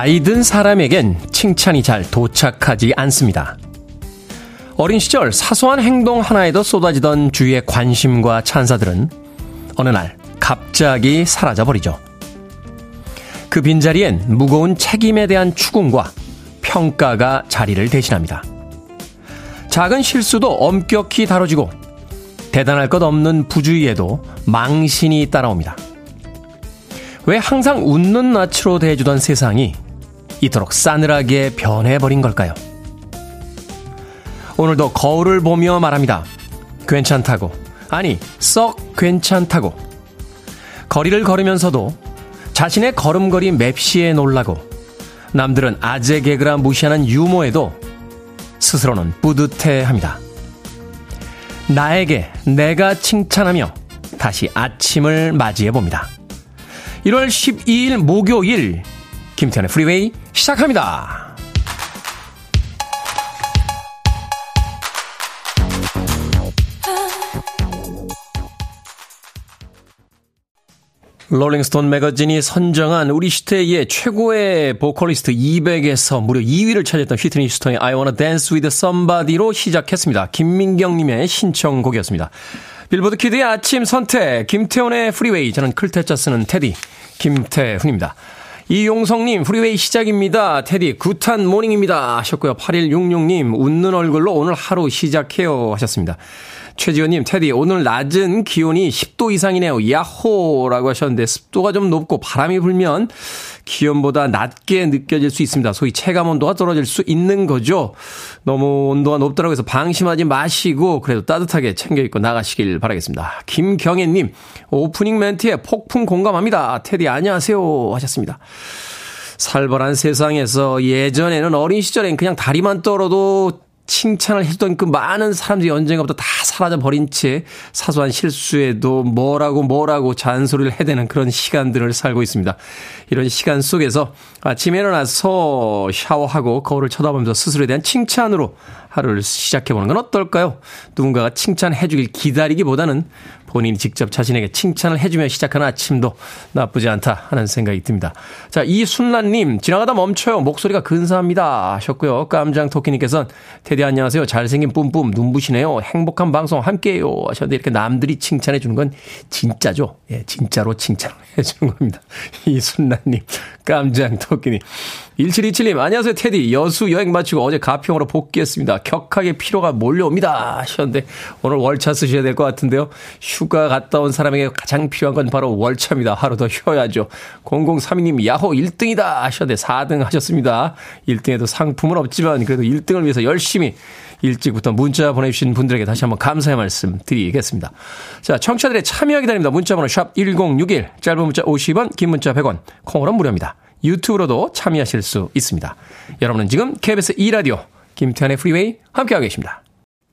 나이 든 사람에겐 칭찬이 잘 도착하지 않습니다. 어린 시절 사소한 행동 하나에도 쏟아지던 주위의 관심과 찬사들은 어느 날 갑자기 사라져버리죠. 그 빈자리엔 무거운 책임에 대한 추궁과 평가가 자리를 대신합니다. 작은 실수도 엄격히 다뤄지고 대단할 것 없는 부주의에도 망신이 따라옵니다. 왜 항상 웃는 낯으로 대해주던 세상이 이토록 싸늘하게 변해버린 걸까요? 오늘도 거울을 보며 말합니다. 괜찮다고. 아니, 썩 괜찮다고. 거리를 걸으면서도 자신의 걸음걸이 맵시에 놀라고 남들은 아재 개그라 무시하는 유머에도 스스로는 뿌듯해 합니다. 나에게 내가 칭찬하며 다시 아침을 맞이해 봅니다. 1월 12일 목요일 김태훈의 프리웨이 시작합니다. 롤링스톤 매거진이 선정한 우리 시대의 최고의 보컬리스트 200에서 무려 2위를 차지했던 휘트니 휴스턴의 I Wanna Dance With Somebody로 시작했습니다. 김민경님의 신청곡이었습니다. 빌보드 kid의 아침 선택, 김태훈의 프리웨이, 저는 클 태 자 쓰는 테디, 김태훈입니다. 이용성님, 프리웨이 시작입니다. 테디, good한 morning입니다. 하셨고요. 8166님, 웃는 얼굴로 오늘 하루 시작해요. 하셨습니다. 최지현님, 테디, 오늘 낮은 기온이 10도 이상이네요. 야호라고 하셨는데, 습도가 좀 높고 바람이 불면 기온보다 낮게 느껴질 수 있습니다. 소위 체감 온도가 떨어질 수 있는 거죠. 너무 온도가 높다고 해서 방심하지 마시고, 그래도 따뜻하게 챙겨 입고 나가시길 바라겠습니다. 김경애님, 오프닝 멘트에 폭풍 공감합니다. 테디, 안녕하세요. 하셨습니다. 살벌한 세상에서 예전에는 어린 시절엔 그냥 다리만 떨어도 칭찬을 해주던 그 많은 사람들이 언젠가부터 다 사라져 버린 채 사소한 실수에도 뭐라고 뭐라고 잔소리를 해대는 그런 시간들을 살고 있습니다. 이런 시간 속에서 아침에 일어나서 샤워하고 거울을 쳐다보면서 스스로에 대한 칭찬으로 하루를 시작해보는 건 어떨까요? 누군가가 칭찬해주길 기다리기보다는 본인이 직접 자신에게 칭찬을 해주며 시작하는 아침도 나쁘지 않다 하는 생각이 듭니다. 자, 이순란님, 지나가다 멈춰요. 목소리가 근사합니다. 하셨고요. 깜장 토끼님께서는 테디 안녕하세요. 잘생긴 뿜뿜 눈부시네요. 행복한 방송 함께해요. 하셨는데 이렇게 남들이 칭찬해주는 건 진짜죠. 예, 진짜로 칭찬해주는 겁니다. 이순란님, 깜장 토끼님. 1727님, 안녕하세요, 테디. 여수 여행 마치고 어제 가평으로 복귀했습니다. 격하게 피로가 몰려옵니다. 하셨는데, 오늘 월차 쓰셔야 될 것 같은데요. 휴가 갔다 온 사람에게 가장 필요한 건 바로 월차입니다. 하루 더 쉬어야죠. 0032님, 야호 1등이다. 하셨는데 4등 하셨습니다. 1등에도 상품은 없지만, 그래도 1등을 위해서 열심히 일찍부터 문자 보내주신 분들에게 다시 한번 감사의 말씀 드리겠습니다. 자, 청취자들의 참여 기다립니다. 문자번호 샵 1061, 짧은 문자 50원, 긴 문자 100원, 콩으로 무료입니다. 유튜브로도 참여하실 수 있습니다. 여러분은 지금 KBS 2라디오 김태훈의 프리웨이 함께하고 계십니다.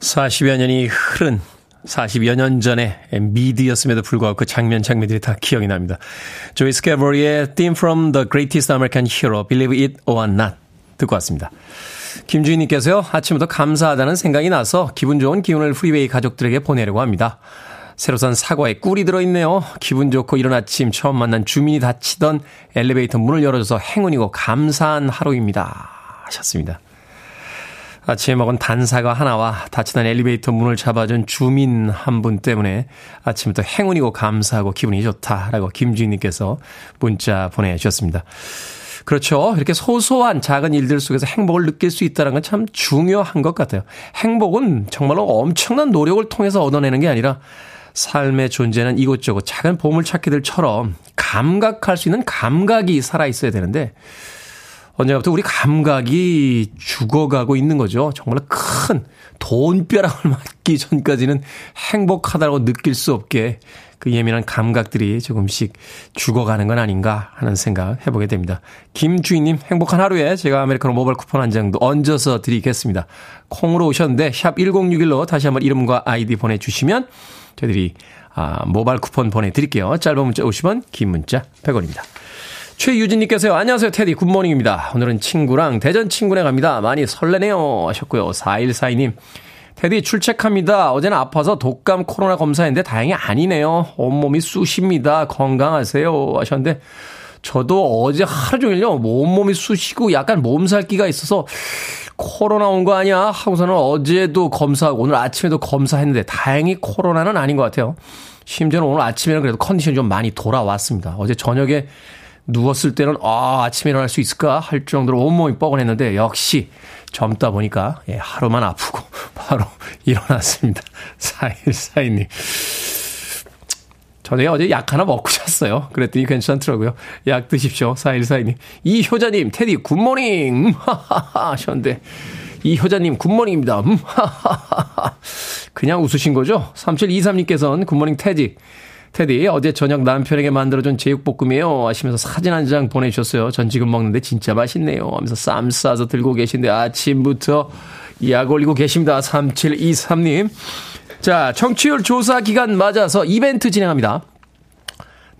40여 년이 흐른 40여 년 전에 미드였음에도 불구하고 그 장면 장면들이 다 기억이 납니다. 조이 스캐버리의 Theme from the Greatest American Hero, Believe It or Not 듣고 왔습니다. 김주인님께서요, 아침부터 감사하다는 생각이 나서 기분 좋은 기운을 프리웨이 가족들에게 보내려고 합니다. 새로 산 사과에 꿀이 들어있네요. 기분 좋고 이른 아침 처음 만난 주민이 닫히던 엘리베이터 문을 열어줘서 행운이고 감사한 하루입니다. 하셨습니다. 아침에 먹은 단사과 하나와 닫히던 엘리베이터 문을 잡아준 주민 한 분 때문에 아침부터 행운이고 감사하고 기분이 좋다라고 김주인님께서 문자 보내주셨습니다. 그렇죠. 이렇게 소소한 작은 일들 속에서 행복을 느낄 수 있다는 건 참 중요한 것 같아요. 행복은 정말로 엄청난 노력을 통해서 얻어내는 게 아니라 삶의 존재는 이곳저곳 작은 보물찾기들처럼 감각할 수 있는 감각이 살아 있어야 되는데 언제부터 우리 감각이 죽어가고 있는 거죠. 정말 큰 돈벼락을 맞기 전까지는 행복하다고 느낄 수 없게 그 예민한 감각들이 조금씩 죽어가는 건 아닌가 하는 생각 해보게 됩니다. 김주인님 행복한 하루에 제가 아메리카노 모바일 쿠폰 한 장도 얹어서 드리겠습니다. 콩으로 오셨는데 샵 1061로 다시 한번 이름과 아이디 보내주시면 저희들이 아, 모바일 쿠폰 보내드릴게요. 짧은 문자 50원, 긴 문자 100원입니다. 최유진님께서요. 안녕하세요. 테디 good morning입니다. 오늘은 친구랑 대전 친구네 갑니다. 많이 설레네요. 하셨고요. 4142님. 테디 출첵합니다. 어제는 아파서 독감 코로나 검사했는데 다행히 아니네요. 온몸이 쑤십니다. 건강하세요. 하셨는데 저도 어제 하루 종일요. 온몸이 쑤시고 약간 몸살기가 있어서 코로나 온 거 아니야? 하고서는 어제도 검사하고 오늘 아침에도 검사했는데 다행히 코로나는 아닌 것 같아요. 심지어는 오늘 아침에는 그래도 컨디션이 좀 많이 돌아왔습니다. 어제 저녁에 누웠을 때는 아, 아침에 일어날 수 있을까 할 정도로 온몸이 뻐근했는데 역시 젊다 보니까 예, 하루만 아프고 바로 일어났습니다. 4142님. 저녁에 어제 약 하나 먹고 잤어요. 그랬더니 괜찮더라고요. 약 드십시오. 4142님. 이효자님, 테디 good morning! 하셨는데, 이효자님 good morning입니다. 음, 그냥 웃으신 거죠? 3723님께서는 good morning 테디. 테디, 어제 저녁 남편에게 만들어준 제육볶음이에요. 하시면서 사진 한 장 보내주셨어요. 전 지금 먹는데 진짜 맛있네요. 하면서 쌈 싸서 들고 계신데 아침부터 약 올리고 계십니다. 3723님. 자, 청취율 조사 기간 맞아서 이벤트 진행합니다.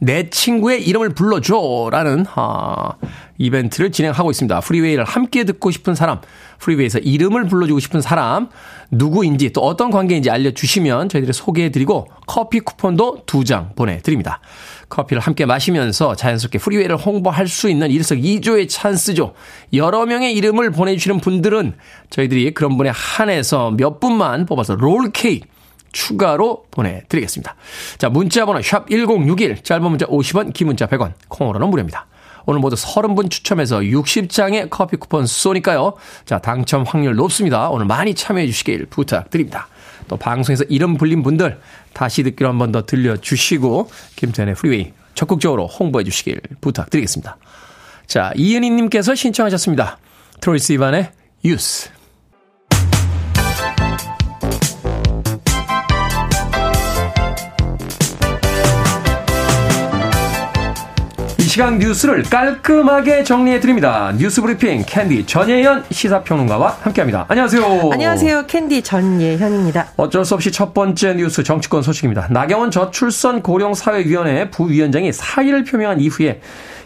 내 친구의 이름을 불러줘. 라는, 아, 이벤트를 진행하고 있습니다. 프리웨이를 함께 듣고 싶은 사람, 프리웨이에서 이름을 불러주고 싶은 사람, 누구인지 또 어떤 관계인지 알려주시면 저희들이 소개해드리고 커피 쿠폰도 두 장 보내드립니다. 커피를 함께 마시면서 자연스럽게 프리웨이를 홍보할 수 있는 일석이조의 찬스죠. 여러 명의 이름을 보내주시는 분들은 저희들이 그런 분에 한해서 몇 분만 뽑아서 롤케이크 추가로 보내드리겠습니다. 자, 문자번호 샵 1061, 짧은 문자 50원, 긴 문자 100원, 콩으로는 무료입니다. 오늘 모두 30분 추첨해서 60장의 커피 쿠폰 쏘니까요. 자, 당첨 확률 높습니다. 오늘 많이 참여해 주시길 부탁드립니다. 또 방송에서 이름 불린 분들 다시 듣기로 한 번 더 들려주시고 김태훈의 프리웨이 적극적으로 홍보해 주시길 부탁드리겠습니다. 자, 이은희님께서 신청하셨습니다. 트로이 시반의 Youth. 시간 뉴스를 깔끔하게 정리해 드립니다. 뉴스 브리핑 캔디 전예현 시사평론가와 함께합니다. 안녕하세요. 안녕하세요. 캔디 전예현입니다. 어쩔 수 없이 첫 번째 뉴스 정치권 소식입니다. 나경원 저출산 고령사회위원회 부위원장이 사의를 표명한 이후에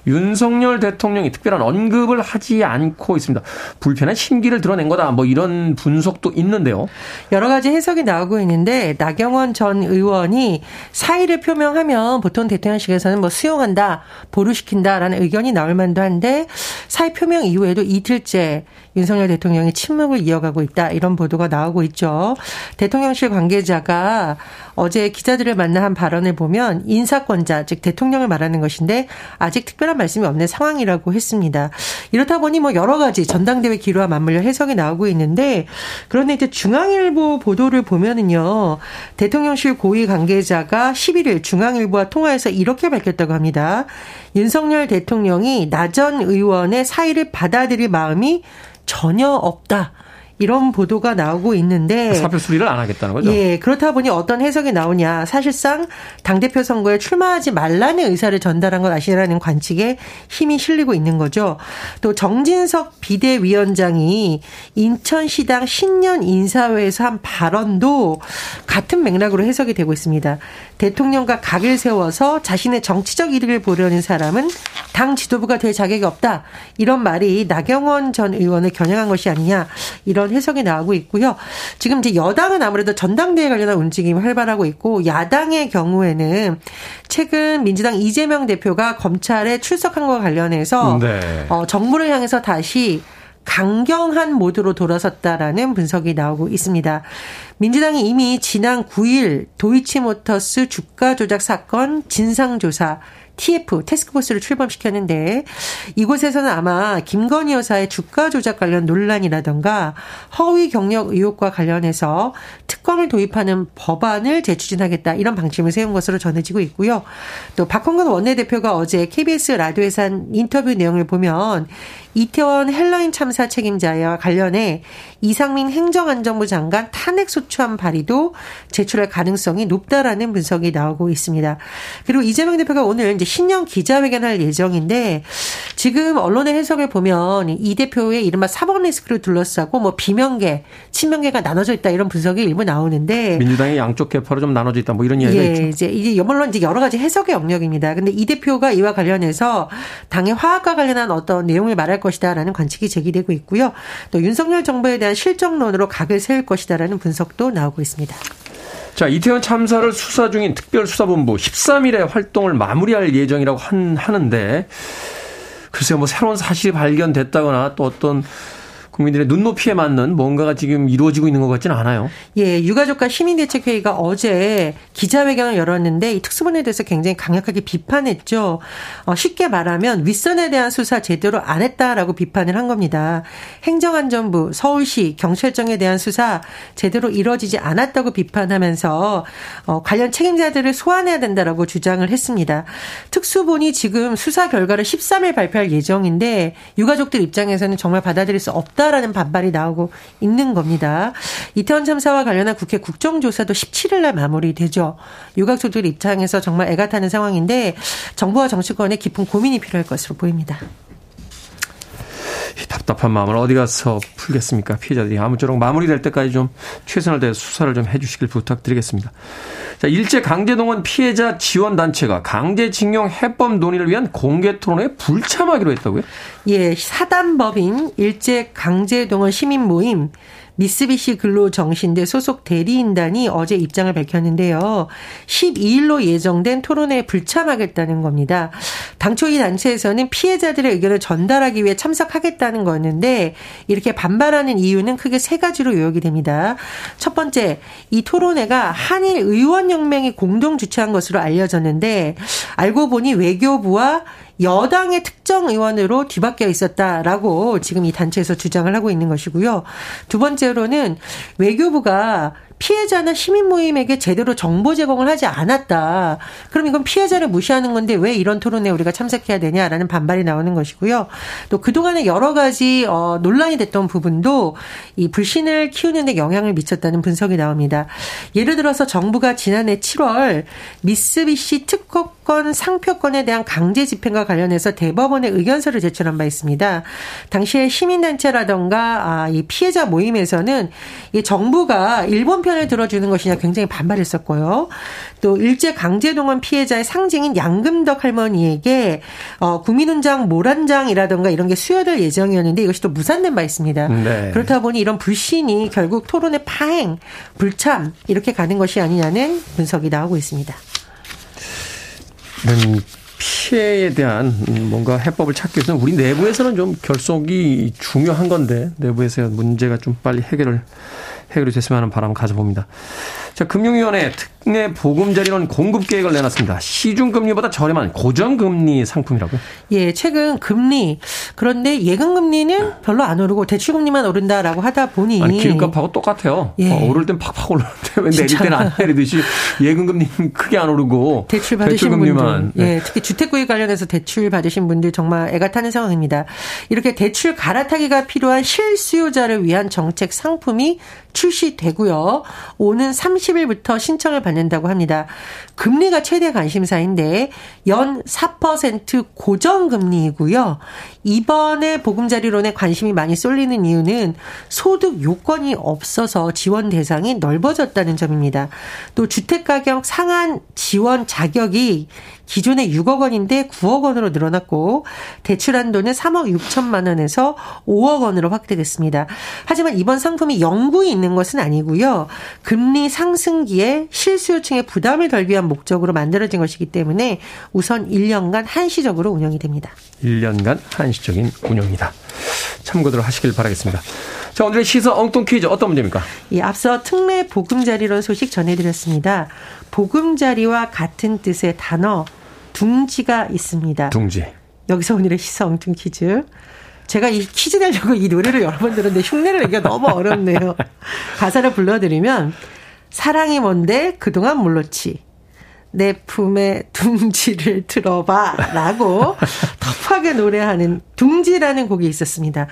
윤석열 대통령이 특별한 언급을 하지 않고 있습니다. 불편한 심기를 드러낸 거다. 뭐 이런 분석도 있는데요. 여러 가지 해석이 나오고 있는데 나경원 전 의원이 사의를 표명하면 보통 대통령실에서는 뭐 수용한다, 보류시킨다라는 의견이 나올 만도 한데 사의 표명 이후에도 이틀째 윤석열 대통령이 침묵을 이어가고 있다 이런 보도가 나오고 있죠. 대통령실 관계자가 어제 기자들을 만나 한 발언을 보면 인사권자 즉 대통령을 말하는 것인데 아직 특별한 말씀이 없는 상황이라고 했습니다. 이렇다 보니 뭐 여러 가지 전당대회 기로와 맞물려 해석이 나오고 있는데 그런데 이제 중앙일보 보도를 보면은요 대통령실 고위 관계자가 11일 중앙일보와 통화해서 이렇게 밝혔다고 합니다. 윤석열 대통령이 나전 의원의 사의를 받아들일 마음이 전혀 없다. 이런 보도가 나오고 있는데 사표 수리를 안 하겠다는 거죠. 예, 그렇다 보니 어떤 해석이 나오냐. 사실상 당 대표 선거에 출마하지 말라는 의사를 전달한 것 아시라는 관측에 힘이 실리고 있는 거죠. 또 정진석 비대위원장이 인천시당 신년 인사회에서 한 발언도 같은 맥락으로 해석이 되고 있습니다. 대통령과 각을 세워서 자신의 정치적 이득을 보려는 사람은 당 지도부가 될 자격이 없다. 이런 말이 나경원 전 의원을 겨냥한 것이 아니냐. 이런 해석이 나오고 있고요. 지금 이제 여당은 아무래도 전당대회 관련한 움직임이 활발하고 있고 야당의 경우에는 최근 민주당 이재명 대표가 검찰에 출석한 것과 관련해서 네. 어, 정부를 향해서 다시 강경한 모드로 돌아섰다라는 분석이 나오고 있습니다. 민주당이 이미 지난 9일 도이치모터스 주가 조작 사건 진상조사 TF 테스크포스를 출범시켰는데 이곳에서는 아마 김건희 여사의 주가 조작 관련 논란이라던가 허위 경력 의혹과 관련해서 특검을 도입하는 법안을 재추진하겠다 이런 방침을 세운 것으로 전해지고 있고요. 또 박홍근 원내대표가 어제 KBS 라디오에서 한 인터뷰 내용을 보면 이태원 헬라인 참사 책임자와 관련해 이상민 행정안전부 장관 탄핵 소추안 발의도 제출할 가능성이 높다라는 분석이 나오고 있습니다. 그리고 이재명 대표가 오늘 이제 신년 기자회견할 예정인데 지금 언론의 해석을 보면 이 대표의 이른바 사법 리스크를 둘러싸고 뭐 비명계, 친명계가 나눠져 있다 이런 분석이 일부 나오는데 민주당이 양쪽 계파로 좀 나눠져 있다 뭐 이런 이야기가 예, 있죠. 이제 이게 물론 이제 여러 가지 해석의 영역입니다. 근데 이 대표가 이와 관련해서 당의 화학과 관련한 어떤 내용을 말할 것이다라는 관측이 제기되고 있고요. 또 윤석열 정부에 대한 실정론으로 각을 세울 것이다라는 분석도 나오고 있습니다. 자, 이태원 참사를 수사 중인 특별수사본부 13일에 활동을 마무리할 예정이라고 한, 하는데, 글쎄요, 뭐 새로운 사실이 발견됐다거나 또 어떤 국민들의 눈높이에 맞는 뭔가가 지금 이루어지고 있는 것 같지는 않아요. 예, 유가족과 시민대책회의가 어제 기자회견을 열었는데 이 특수본에 대해서 굉장히 강력하게 비판했죠. 어, 쉽게 말하면 윗선에 대한 수사 제대로 안 했다라고 비판을 한 겁니다. 행정안전부, 서울시, 경찰청에 대한 수사 제대로 이루어지지 않았다고 비판하면서 어, 관련 책임자들을 소환해야 된다라고 주장을 했습니다. 특수본이 지금 수사 결과를 13일 발표할 예정인데 유가족들 입장에서는 정말 받아들일 수 없다. 없다라는 반발이 나오고 있는 겁니다. 이태원 참사와 관련한 국회 국정조사도 17일 날 마무리되죠. 유가족들 입장에서 정말 애가 타는 상황인데 정부와 정치권에 깊은 고민이 필요할 것으로 보입니다. 답답한 마음을 어디 가서 풀겠습니까? 피해자들이 아무쪼록 마무리될 때까지 좀 최선을 다해 수사를 좀 해주시길 부탁드리겠습니다. 자, 일제 강제동원 피해자 지원 단체가 강제징용 해법 논의를 위한 공개 토론에 불참하기로 했다고요? 예, 사단법인 일제 강제동원 시민 모임 미쓰비시 근로정신대 소속 대리인단이 어제 입장을 밝혔는데요. 12일로 예정된 토론회에 불참하겠다는 겁니다. 당초 이 단체에서는 피해자들의 의견을 전달하기 위해 참석하겠다는 거였는데 이렇게 반발하는 이유는 크게 세 가지로 요약이 됩니다. 첫 번째, 이 토론회가 한일 의원연맹이 공동 주최한 것으로 알려졌는데 알고 보니 외교부와 여당의 특정 의원으로 뒤바뀌어 있었다라고 지금 이 단체에서 주장을 하고 있는 것이고요. 두 번째로는 외교부가 피해자나 시민 모임에게 제대로 정보 제공을 하지 않았다. 그럼 이건 피해자를 무시하는 건데 왜 이런 토론에 우리가 참석해야 되냐라는 반발이 나오는 것이고요. 또 그동안에 여러 가지 어 논란이 됐던 부분도 이 불신을 키우는 데 영향을 미쳤다는 분석이 나옵니다. 예를 들어서 정부가 지난해 7월 미쓰비시 특허권 상표권에 대한 강제 집행과 관련해서 대법원에 의견서를 제출한 바 있습니다. 당시에 시민단체라던가 아, 이 피해자 모임에서는 이 정부가 일본 편을 들어주는 것이냐 굉장히 반발했었고요. 또 일제 강제동원 피해자의 상징인 양금덕 할머니에게 어, 국민훈장 모란장이라던가 이런 게 수여될 예정이었는데 이것이 또 무산된 바 있습니다. 네. 그렇다 보니 이런 불신이 결국 토론의 파행, 불참 이렇게 가는 것이 아니냐는 분석이 나오고 있습니다. 음, 피해에 대한 뭔가 해법을 찾기 위해서는 우리 내부에서는 좀 결속이 중요한 건데 내부에서 문제가 좀 빨리 해결을 해결이 됐으면 하는 바람을 가져봅니다. 자, 금융위원회 특례 보금자리론 공급 계획을 내놨습니다. 시중금리보다 저렴한 고정금리 상품이라고요? 예, 최근 금리. 그런데 예금금리는 별로 안 오르고 대출금리만 오른다라고 하다 보니. 아니, 기름값하고 똑같아요. 예. 어, 오를 땐 팍팍 오르는데 왜 내릴 때는 안 내리듯이 예금금리는 크게 안 오르고. 대출 받으신 분들. 네. 예, 특히 주택구입 관련해서 대출 받으신 분들 정말 애가 타는 상황입니다. 이렇게 대출 갈아타기가 필요한 실수요자를 위한 정책 상품이 출시되고요. 오는 30일부터 신청을 받는다고 합니다. 금리가 최대 관심사인데 연 4% 고정금리이고요. 이번에 보금자리론에 관심이 많이 쏠리는 이유는 소득 요건이 없어서 지원 대상이 넓어졌다는 점입니다. 또 주택가격 상한 지원 자격이 기존에 6억 원인데 9억 원으로 늘어났고 대출 한도는 3억 6천만 원에서 5억 원으로 확대됐습니다. 하지만 이번 상품이 영구히 있는 것은 아니고요. 금리 상승기에 실수요층의 부담을 덜기 위한 목적으로 만들어진 것이기 때문에 우선 1년간 한시적으로 운영이 됩니다. 1년간 한시적인 운영이다. 참고들 하시길 바라겠습니다. 자, 오늘의 시사 엉뚱 퀴즈 어떤 문제입니까? 예, 앞서 특례 보금자리론 소식 전해드렸습니다. 보금자리와 같은 뜻의 단어 둥지가 있습니다. 둥지. 여기서 오늘의 시사 엉뚱 퀴즈. 제가 이 퀴즈 내려고 이 노래를 여러 번 들었는데 흉내를 내기가 너무 어렵네요. 가사를 불러드리면 사랑이 뭔데 그동안 몰랐지. 내 품에 둥지를 들어봐. 라고 터프하게 노래하는 둥지라는 곡이 있었습니다.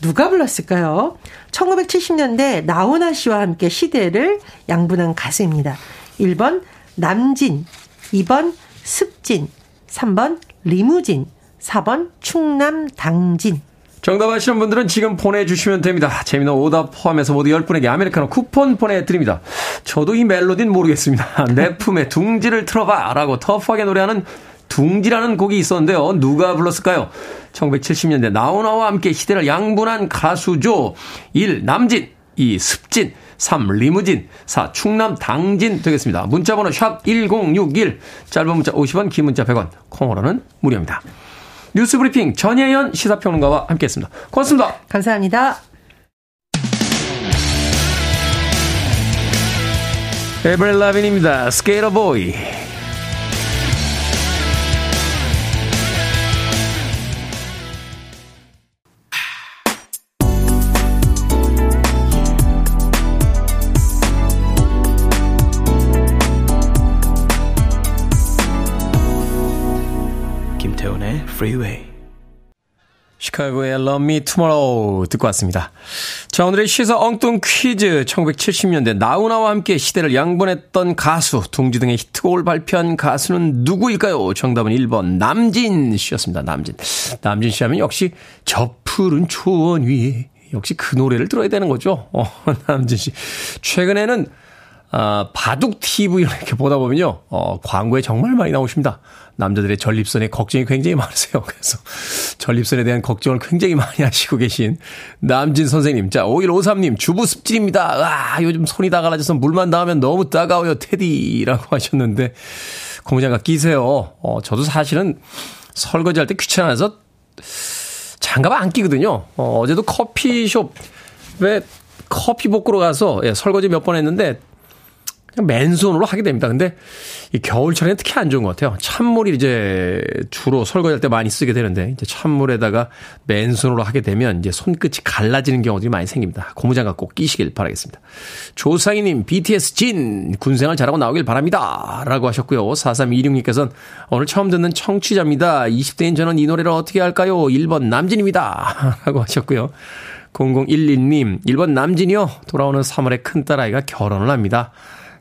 누가 불렀을까요? 1970년대 나훈아 씨와 함께 시대를 양분한 가수입니다. 1번 남진, 2번 습진, 3번 리무진, 4번 충남 당진. 정답 아시는 분들은 지금 보내주시면 됩니다. 재미는 오답 포함해서 모두 10분에게 아메리카노 쿠폰 보내드립니다. 저도 이 멜로디는 모르겠습니다. 내 품에 둥지를 틀어봐 라고 터프하게 노래하는 둥지라는 곡이 있었는데요. 누가 불렀을까요? 1970년대 나훈아와 함께 시대를 양분한 가수죠. 1. 남진 2. 습진 3. 리무진 4. 충남 당진 되겠습니다. 문자번호 샵 1061 짧은 문자 50원 긴 문자 100원 콩으로는 무료입니다. 뉴스브리핑 전예현 시사평론가와 함께했습니다. 고맙습니다. 감사합니다. 에브렐 라빈입니다. 스케이터 보이. Freeway. 시카고의 Love Me Tomorrow 듣고 왔습니다. 자, 오늘의 시사 엉뚱 퀴즈. 1970년대 나훈아와 함께 시대를 양분했던 가수, 둥지 등의 히트곡을 발표한 가수는 누구일까요? 정답은 1번 남진 씨였습니다. 남진. 남진 씨 하면 역시 저 푸른 초원 위에 역시 그 노래를 들어야 되는 거죠. 어, 남진 씨. 최근에는 아, 바둑 TV 이렇게 보다 보면요, 어, 광고에 정말 많이 나오십니다. 남자들의 전립선에 걱정이 굉장히 많으세요. 그래서 전립선에 대한 걱정을 굉장히 많이 하시고 계신 남진 선생님. 자, 5153님, 주부 습진입니다. 아, 요즘 손이 다 갈라져서 물만 닿으면 너무 따가워요, 테디라고 하셨는데, 고무장갑 끼세요. 어, 저도 사실은 설거지 할 때 귀찮아서 장갑 안 끼거든요. 어, 어제도 커피숍, 왜 커피 볶으러 가서 예, 설거지 몇 번 했는데 맨손으로 하게 됩니다. 근데 이 겨울철에는 특히 안 좋은 것 같아요. 찬물이 이제 주로 설거지할 때 많이 쓰게 되는데 이제 찬물에다가 맨손으로 하게 되면 이제 손끝이 갈라지는 경우들이 많이 생깁니다. 고무장갑 꼭 끼시길 바라겠습니다. 조상희님 BTS 진 군생활 잘하고 나오길 바랍니다. 라고 하셨고요. 4326님께서는 오늘 처음 듣는 청취자입니다. 20대인 저는 이 노래를 어떻게 할까요? 1번 남진입니다. 라고 하셨고요. 0012님 1번 남진이요. 돌아오는 3월에 큰딸아이가 결혼을 합니다.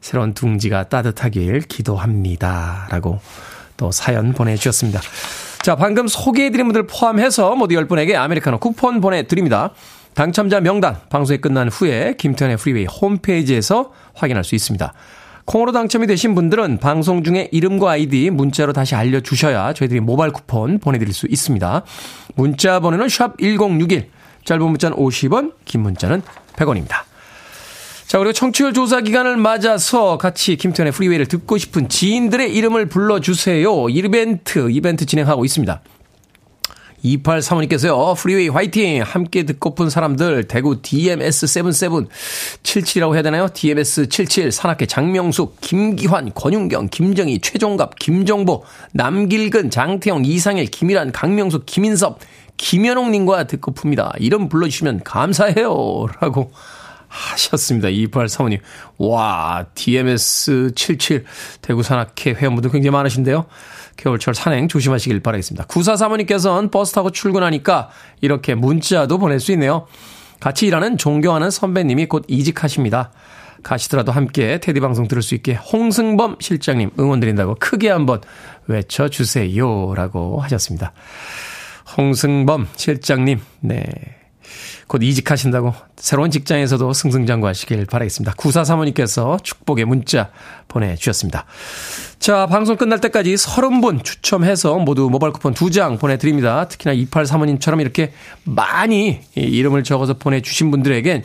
새로운 둥지가 따뜻하길 기도합니다. 라고 또 사연 보내주셨습니다. 자, 방금 소개해드린 분들 포함해서 모두 10분에게 아메리카노 쿠폰 보내드립니다. 당첨자 명단 방송이 끝난 후에 김태훈의 프리웨이 홈페이지에서 확인할 수 있습니다. 콩으로 당첨이 되신 분들은 방송 중에 이름과 아이디 문자로 다시 알려주셔야 저희들이 모바일 쿠폰 보내드릴 수 있습니다. 문자 번호는 샵 1061, 짧은 문자는 50원, 긴 문자는 100원입니다. 자, 그리고 청취율 조사 기간을 맞아서 같이 김태훈의 프리웨이를 듣고 싶은 지인들의 이름을 불러주세요. 이벤트, 이벤트 진행하고 있습니다. 2835님께서요, 프리웨이 화이팅! 함께 듣고픈 사람들, 대구 DMS77, 77이라고 해야 되나요? DMS77, 산악회 장명숙, 김기환, 권윤경, 김정희, 최종갑, 김정보, 남길근, 장태영, 이상일, 김일환, 강명숙, 김인섭, 김현옥님과 듣고픕니다. 이름 불러주시면 감사해요. 라고 하셨습니다. 2835님. 와, DMS77 대구 산악회 회원분들 굉장히 많으신데요. 겨울철 산행 조심하시길 바라겠습니다. 9435님께서는 버스 타고 출근하니까 이렇게 문자도 보낼 수 있네요. 같이 일하는 존경하는 선배님이 곧 이직하십니다. 가시더라도 함께 테디 방송 들을 수 있게 홍승범 실장님 응원드린다고 크게 한번 외쳐주세요. 라고 하셨습니다. 홍승범 실장님, 네. 곧 이직하신다고 새로운 직장에서도 승승장구하시길 바라겠습니다. 9435님께서 축복의 문자 보내주셨습니다. 자, 방송 끝날 때까지 30분 추첨해서 모두 모바일 쿠폰 2장 보내드립니다. 특히나 2835님처럼 이렇게 많이 이름을 적어서 보내주신 분들에겐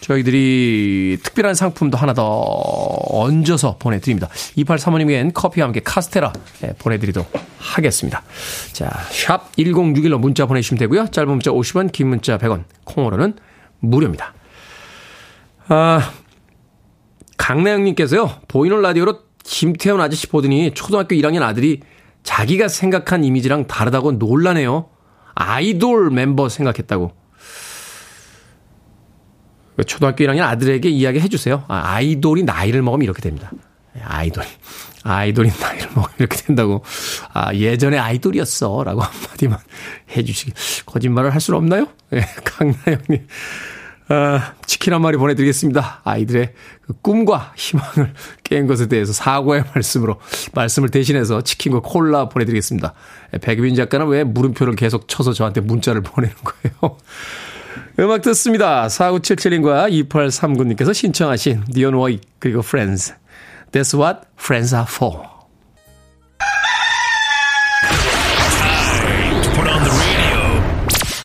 저희들이 특별한 상품도 하나 더 얹어서 보내드립니다. 2835님에겐 커피와 함께 카스테라 예, 보내드리도록 하겠습니다. 자, 샵 1061로 문자 보내주시면 되고요. 짧은 문자 50원, 긴 문자 100원, 콩으로는 무료입니다. 아, 강나영님께서요, 보이는 라디오로 김태훈 아저씨 보더니 초등학교 1학년 아들이 자기가 생각한 이미지랑 다르다고 놀라네요. 아이돌 멤버 생각했다고. 초등학교 1학년 아들에게 이야기 해 주세요. 아, 아이돌이 나이를 먹으면 이렇게 됩니다. 아이돌이. 아이돌이 나이를 먹으면 이렇게 된다고. 아, 예전에 아이돌이었어. 라고 한마디만 해주시기. 거짓말을 할 수는 없나요? 예, 강나영님. 아, 치킨 한 마리 보내드리겠습니다. 아이들의 그 꿈과 희망을 깬 것에 대해서 사과의 말씀으로, 말씀을 대신해서 치킨과 콜라 보내드리겠습니다. 예, 백유빈 작가는 왜 물음표를 계속 쳐서 저한테 문자를 보내는 거예요? 음악 듣습니다. 4977님과 2839님께서 신청하신 디온 워이 그리고 Friends. That's what friends are for.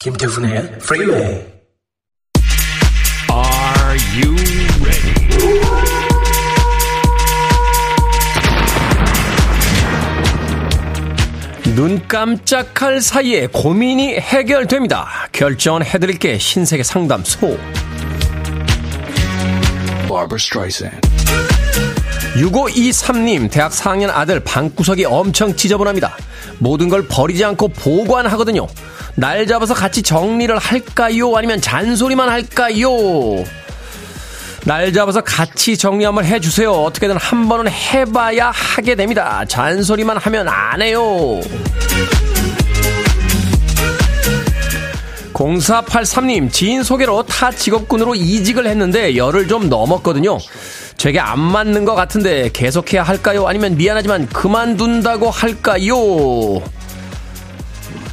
김태훈의 Freeway. 눈 깜짝할 사이에 고민이 해결됩니다. 결정은 해드릴게 신세계 상담소. 6523님, 대학 4학년 아들 방구석이 엄청 지저분합니다. 모든 걸 버리지 않고 보관하거든요. 날 잡아서 같이 정리를 할까요? 아니면 잔소리만 할까요? 날 잡아서 같이 정리 한번 해주세요. 어떻게든 한 번은 해봐야 하게 됩니다. 잔소리만 하면 안 해요. 0483님, 지인 소개로 타 직업군으로 이직을 했는데 열흘 좀 넘었거든요. 제게 안 맞는 것 같은데 계속해야 할까요? 아니면 미안하지만 그만둔다고 할까요?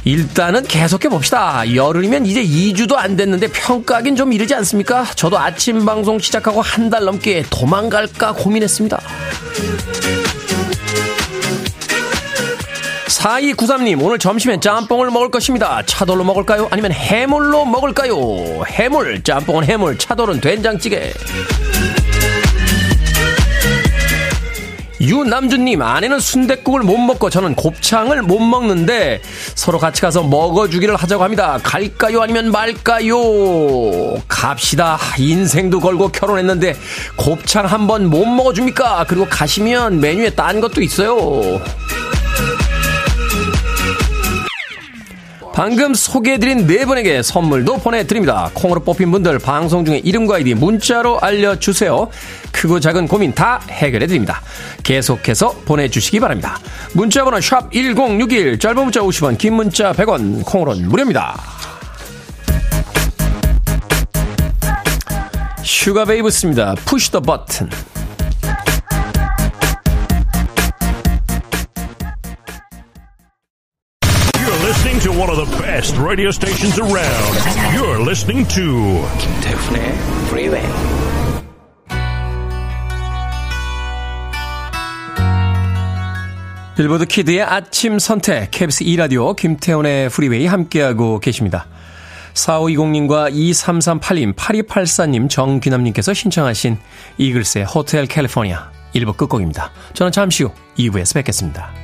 일단은 계속해 봅시다. 열흘이면 이제 2주도 안 됐는데 평가하긴 좀 이르지 않습니까? 저도 아침 방송 시작하고 한 달 넘게 도망갈까 고민했습니다. 4293님, 오늘 점심엔 짬뽕을 먹을 것입니다. 차돌로 먹을까요? 아니면 해물로 먹을까요? 해물, 짬뽕은 해물, 차돌은 된장찌개. 유남준님 아내는 순댓국을 못 먹고 저는 곱창을 못 먹는데 서로 같이 가서 먹어주기를 하자고 합니다. 갈까요 아니면 말까요? 갑시다. 인생도 걸고 결혼했는데 곱창 한 번 못 먹어줍니까? 그리고 가시면 메뉴에 딴 것도 있어요. 방금 소개해드린 네 분에게 선물도 보내드립니다. 콩으로 뽑힌 분들 방송 중에 이름과 아이디 문자로 알려주세요. 크고 작은 고민 다 해결해드립니다. 계속해서 보내주시기 바랍니다. 문자번호 샵 1061, 짧은 문자 50원, 긴 문자 100원, 콩으로는 무료입니다. 슈가베이브스입니다. Button. to one of the best radio stations around. You're listening to 김태훈의 Freeway. 빌보드 키드의 아침 선택, KBS 2라디오 김태훈의 프리웨이 함께하고 계십니다. 4520님과 2338님, 8284님, 정귀남님께서 신청하신 이글스의 Hotel California 1부 끝곡입니다. 저는 잠시 후 2부에서 뵙겠습니다.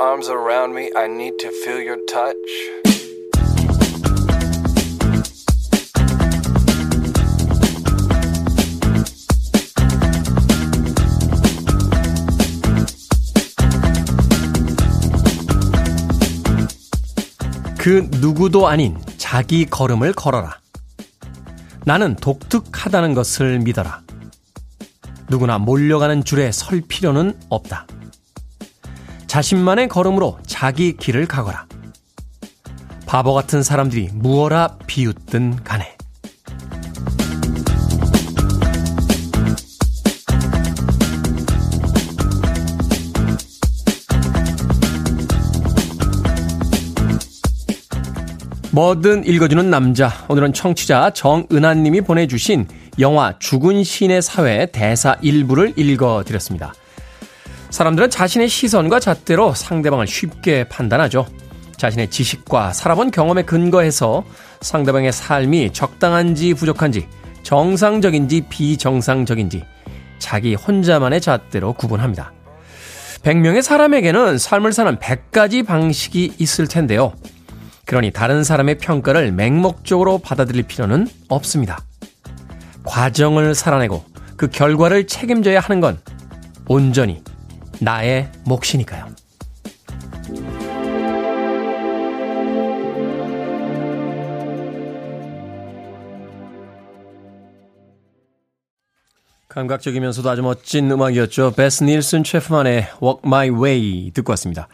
Arms around me. I need to feel your touch. 그 누구도 아닌 자기 걸음을 걸어라. 나는 독특하다는 것을 믿어라. 누구나 몰려가는 줄에 설 필요는 없다. 자신만의 걸음으로 자기 길을 가거라. 바보 같은 사람들이 무어라 비웃든 간에. 뭐든 읽어주는 남자. 오늘은 청취자 정은하님이 보내주신 영화 죽은 신의 사회 대사 일부를 읽어드렸습니다. 사람들은 자신의 시선과 잣대로 상대방을 쉽게 판단하죠. 자신의 지식과 살아본 경험에 근거해서 상대방의 삶이 적당한지 부족한지, 정상적인지 비정상적인지 자기 혼자만의 잣대로 구분합니다. 100명의 사람에게는 삶을 사는 100가지 방식이 있을 텐데요. 그러니 다른 사람의 평가를 맹목적으로 받아들일 필요는 없습니다. 과정을 살아내고 그 결과를 책임져야 하는 건 온전히 나의 몫이니까요. 감각적이면서도 아주 멋진 음악이었죠. 베스 닐슨 체프만의 Walk My Way 듣고 왔습니다.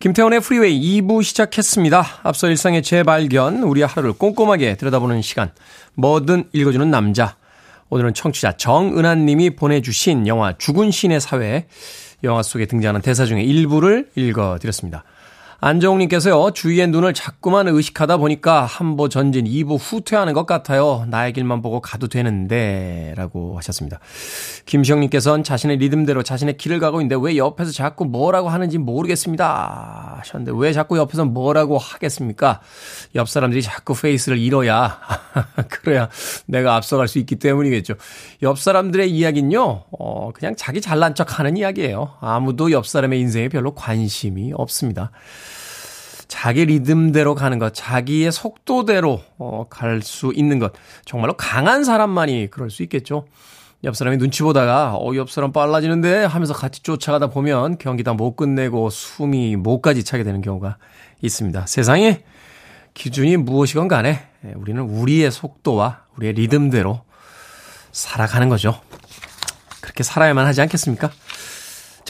김태훈의 프리웨이 2부 시작했습니다. 앞서 일상의 재발견, 우리의 하루를 꼼꼼하게 들여다보는 시간. 뭐든 읽어주는 남자. 오늘은 청취자 정은한 님이 보내주신 영화 죽은 신의 사회, 영화 속에 등장하는 대사 중에 일부를 읽어드렸습니다. 안정욱님께서요, 주위의 눈을 자꾸만 의식하다 보니까 한보 전진, 이보 후퇴하는 것 같아요. 나의 길만 보고 가도 되는데, 라고 하셨습니다. 김시영님께서는 자신의 리듬대로 자신의 길을 가고 있는데 왜 옆에서 자꾸 뭐라고 하는지 모르겠습니다. 하셨는데 왜 자꾸 옆에서 뭐라고 하겠습니까? 옆 사람들이 자꾸 페이스를 잃어야, 그래야 내가 앞서갈 수 있기 때문이겠죠. 옆 사람들의 이야기는요, 어, 그냥 자기 잘난 척 하는 이야기예요. 아무도 옆 사람의 인생에 별로 관심이 없습니다. 자기 리듬대로 가는 것, 자기의 속도대로 어, 갈 수 있는 것. 정말로 강한 사람만이 그럴 수 있겠죠. 옆 사람이 눈치 보다가 어, 옆 사람 빨라지는데 하면서 같이 쫓아가다 보면 경기 다 못 끝내고 숨이 목까지 차게 되는 경우가 있습니다. 세상에 기준이 무엇이건 간에 예, 우리는 우리의 속도와 우리의 리듬대로 살아가는 거죠. 그렇게 살아야만 하지 않겠습니까?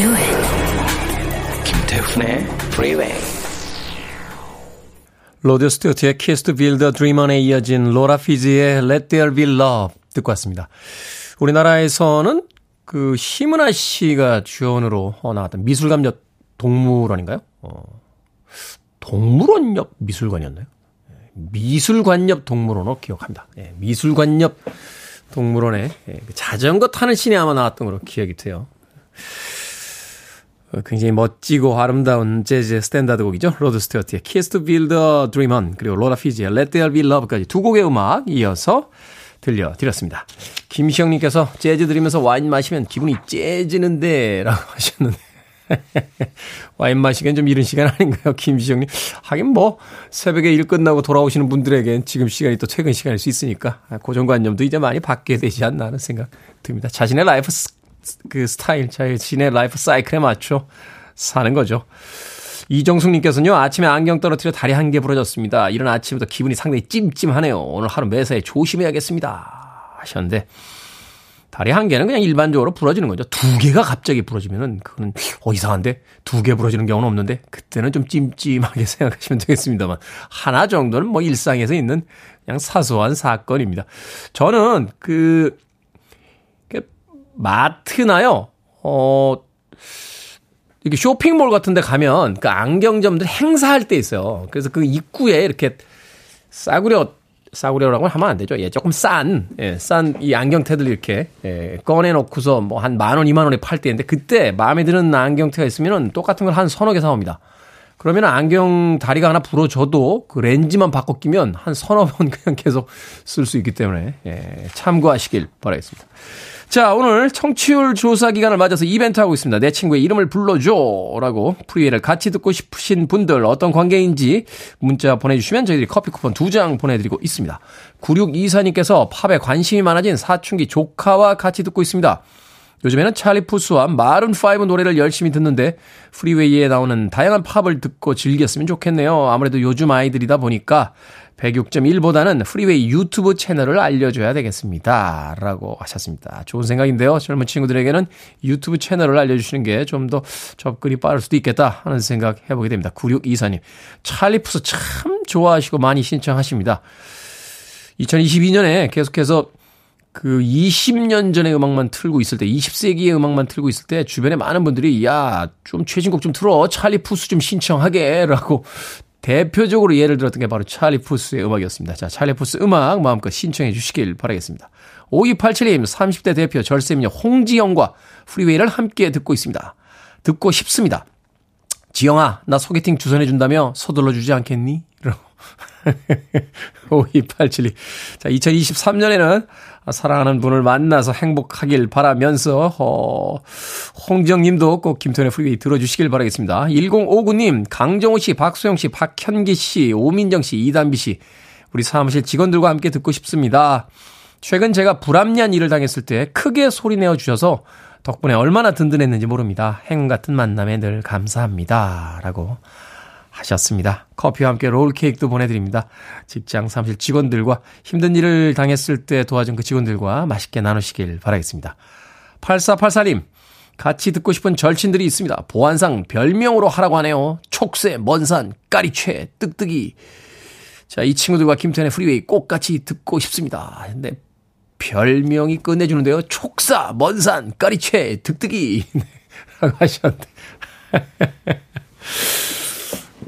Do it. 김태훈의 Freeway. 로드 스튜어트의 Kiss to Build a Dream On에 이어진 로라 피지의 Let There Be Love 듣고 왔습니다. 우리나라에서는 그 심은하 씨가 주연으로 나왔던 미술관 옆 동물원인가요? 어, 동물원 옆 미술관이었나요? 예, 미술관 옆 동물원으로 기억합니다. 예, 미술관 옆 동물원에 예, 그 자전거 타는 신이 아마 나왔던 걸로 기억이 돼요. 어, 굉장히 멋지고 아름다운 재즈 스탠다드 곡이죠. 로드 스튜어트의 Kiss to Build a Dream On 그리고 로라 피지의 Let There Be Love까지 두 곡의 음악 이어서 들려드렸습니다. 김시영님께서 재즈 들으면서 와인 마시면 기분이 째지는데 라고 하셨는데 와인 마시기엔 좀 이른 시간 아닌가요? 김시영님. 하긴 뭐 새벽에 일 끝나고 돌아오시는 분들에겐 지금 시간이 또 퇴근 시간일 수 있으니까 고정관념도 이제 많이 바뀌게 되지 않나 하는 생각 듭니다. 자신의 라이프 그 스타일, 자신의 라이프 사이클에 맞춰 사는 거죠. 이정숙님께서는요, 아침에 안경 떨어뜨려 다리 한 개 부러졌습니다. 이런 아침부터 기분이 상당히 찜찜하네요. 오늘 하루 매사에 조심해야겠습니다. 하셨는데, 다리 한 개는 그냥 일반적으로 부러지는 거죠. 두 개가 갑자기 부러지면은, 그거는, 어, 이상한데? 두 개 부러지는 경우는 없는데, 그때는 좀 찜찜하게 생각하시면 되겠습니다만, 하나 정도는 뭐 일상에서 있는 그냥 사소한 사건입니다. 저는 그, 마트나요, 어, 이렇게 쇼핑몰 같은 데 가면 그 안경점들 행사할 때 있어요. 그래서 그 입구에 이렇게 싸구려, 싸구려라고 하면 안 되죠. 예, 조금 싼, 예, 싼 이 안경테들 이렇게, 예, 꺼내놓고서 뭐 한 만 원, 이만 원에 팔 때인데 그때 마음에 드는 안경테가 있으면은 똑같은 걸 한 서너 개 사옵니다. 그러면 안경 다리가 하나 부러져도 그 렌즈만 바꿔 끼면 한 서너 번 그냥 계속 쓸 수 있기 때문에, 예, 참고하시길 바라겠습니다. 자, 오늘 청취율 조사 기간을 맞아서 이벤트 하고 있습니다. 내 친구의 이름을 불러줘. 라고 프리웨이를 같이 듣고 싶으신 분들 어떤 관계인지 문자 보내주시면 저희들이 커피 쿠폰 두 장 보내드리고 있습니다. 9624님께서 팝에 관심이 많아진 사춘기 조카와 같이 듣고 있습니다. 요즘에는 찰리 푸스와 마룬5 노래를 열심히 듣는데 프리웨이에 나오는 다양한 팝을 듣고 즐겼으면 좋겠네요. 아무래도 요즘 아이들이다 보니까 106.1보다는 프리웨이 유튜브 채널을 알려줘야 되겠습니다. 라고 하셨습니다. 좋은 생각인데요. 젊은 친구들에게는 유튜브 채널을 알려주시는 게 좀 더 접근이 빠를 수도 있겠다 하는 생각 해보게 됩니다. 9624님. 찰리푸스 참 좋아하시고 많이 신청하십니다. 2022년에 계속해서 그 20년 전의 음악만 틀고 있을 때, 20세기의 음악만 틀고 있을 때, 주변에 많은 분들이, 야, 좀 최신곡 좀 틀어. 찰리 푸스 좀 신청하게. 라고 대표적으로 예를 들었던 게 바로 찰리 푸스의 음악이었습니다. 자, 찰리 푸스 음악 마음껏 신청해 주시길 바라겠습니다. 5287님, 30대 대표 절세미녀 홍지영과 프리웨이를 함께 듣고 있습니다. 듣고 싶습니다. 지영아, 나 소개팅 주선해준다며 서둘러 주지 않겠니? 5287님. 자, 2023년에는 사랑하는 분을 만나서 행복하길 바라면서, 어, 홍지영 님도 꼭 김태훈의 프리웨이 들어주시길 바라겠습니다. 1059님, 강정호 씨, 박소영 씨, 박현기 씨, 오민정 씨, 이단비 씨, 우리 사무실 직원들과 함께 듣고 싶습니다. 최근 제가 불합리한 일을 당했을 때 크게 소리 내어 주셔서 덕분에 얼마나 든든했는지 모릅니다. 행 같은 만남에 늘 감사합니다. 라고 하셨습니다. 커피와 함께 롤케이크도 보내드립니다. 직장 사무실 직원들과 힘든 일을 당했을 때 도와준 그 직원들과 맛있게 나누시길 바라겠습니다. 8484님, 같이 듣고 싶은 절친들이 있습니다. 보안상 별명으로 하라고 하네요. 촉새, 먼산, 까리채, 뜩뜩이. 자, 이 친구들과 김태훈의 프리웨이 꼭 같이 듣고 싶습니다. 근데 별명이 끝내주는데요. 촉새, 먼산, 까리채, 득득이. 라고 하셨는데.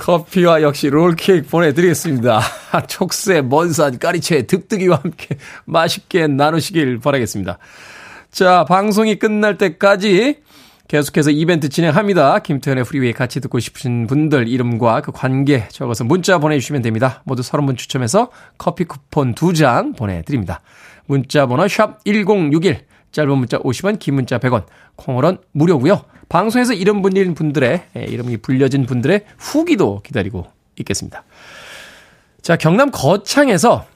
커피와 역시 롤케이크 보내드리겠습니다. 촉새, 먼산, 까리채, 득득이와 함께 맛있게 나누시길 바라겠습니다. 자, 방송이 끝날 때까지 계속해서 이벤트 진행합니다. 김태훈의 프리웨이 같이 듣고 싶으신 분들 이름과 그 관계 적어서 문자 보내주시면 됩니다. 모두 30분 추첨해서 커피 쿠폰 2장 보내드립니다. 문자 번호 샵 1061, 짧은 문자 50원, 긴 문자 100원, 콩으론 무료고요. 방송에서 이름 불린 분들의 예, 이름이 불려진 분들의 후기도 기다리고 있겠습니다. 자, 경남 거창에서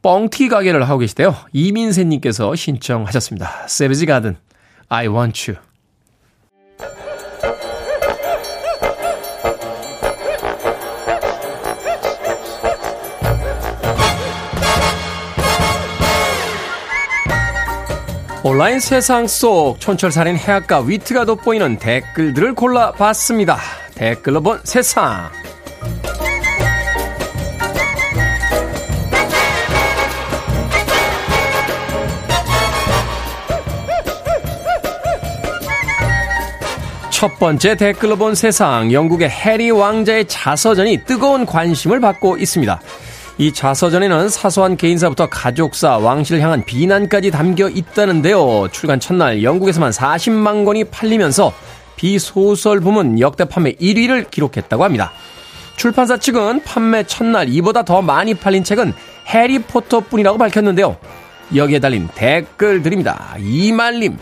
뻥튀기 가게를 하고 계시대요. 이민세님께서 신청하셨습니다. 세비지 가든, I want you. 온라인 세상 속 촌철살인 해악과 위트가 돋보이는 댓글들을 골라봤습니다. 댓글로 본 세상. 첫 번째 댓글로 본 세상. 영국의 해리 왕자의 자서전이 뜨거운 관심을 받고 있습니다. 이 자서전에는 사소한 개인사부터 가족사, 왕실을 향한 비난까지 담겨 있다는데요. 출간 첫날 영국에서만 40만 권이 팔리면서 비소설 부문 역대 판매 1위를 기록했다고 합니다. 출판사 측은 판매 첫날 이보다 더 많이 팔린 책은 해리포터뿐이라고 밝혔는데요. 여기에 달린 댓글들입니다. 이말님,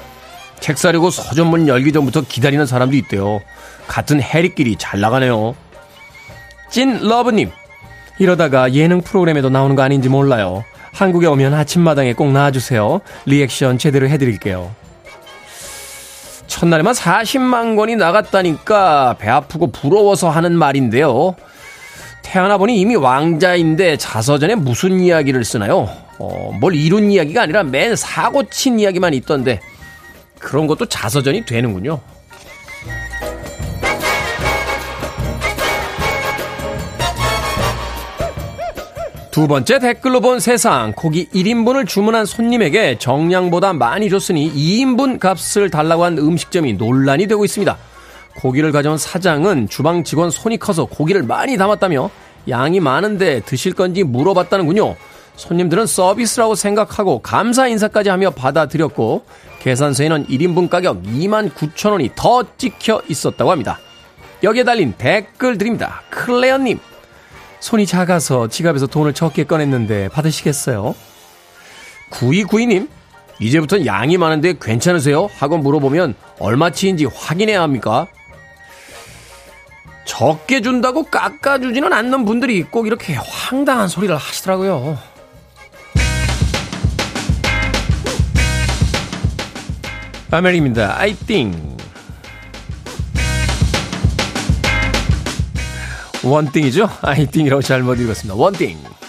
책 사려고 서점문 열기 전부터 기다리는 사람도 있대요. 같은 해리끼리 잘 나가네요. 찐 러브님, 이러다가 예능 프로그램에도 나오는 거 아닌지 몰라요. 한국에 오면 아침마당에 꼭 나와주세요. 리액션 제대로 해드릴게요. 첫날에만 40만 권이 나갔다니까 배 아프고 부러워서 하는 말인데요. 태어나 보니 이미 왕자인데 자서전에 무슨 이야기를 쓰나요? 어, 뭘 이룬 이야기가 아니라 맨 사고 친 이야기만 있던데 그런 것도 자서전이 되는군요. 두 번째 댓글로 본 세상. 고기 1인분을 주문한 손님에게 정량보다 많이 줬으니 2인분 값을 달라고 한 음식점이 논란이 되고 있습니다. 고기를 가져온 사장은 주방 직원 손이 커서 고기를 많이 담았다며 양이 많은데 드실 건지 물어봤다는군요. 손님들은 서비스라고 생각하고 감사 인사까지 하며 받아들였고 계산서에는 1인분 가격 2만 9천 원이 더 찍혀 있었다고 합니다. 여기에 달린 댓글 드립니다. 클레어님, 손이 작아서 지갑에서 돈을 적게 꺼냈는데 받으시겠어요? 9292님, 이제부터 양이 많은데 괜찮으세요? 하고 물어보면 얼마치인지 확인해야 합니까? 적게 준다고 깎아주지는 않는 분들이 꼭 이렇게 황당한 소리를 하시더라고요. 아멜입니다. I think. 원띵이죠? Think이라고 잘못 읽었습니다. 원띵.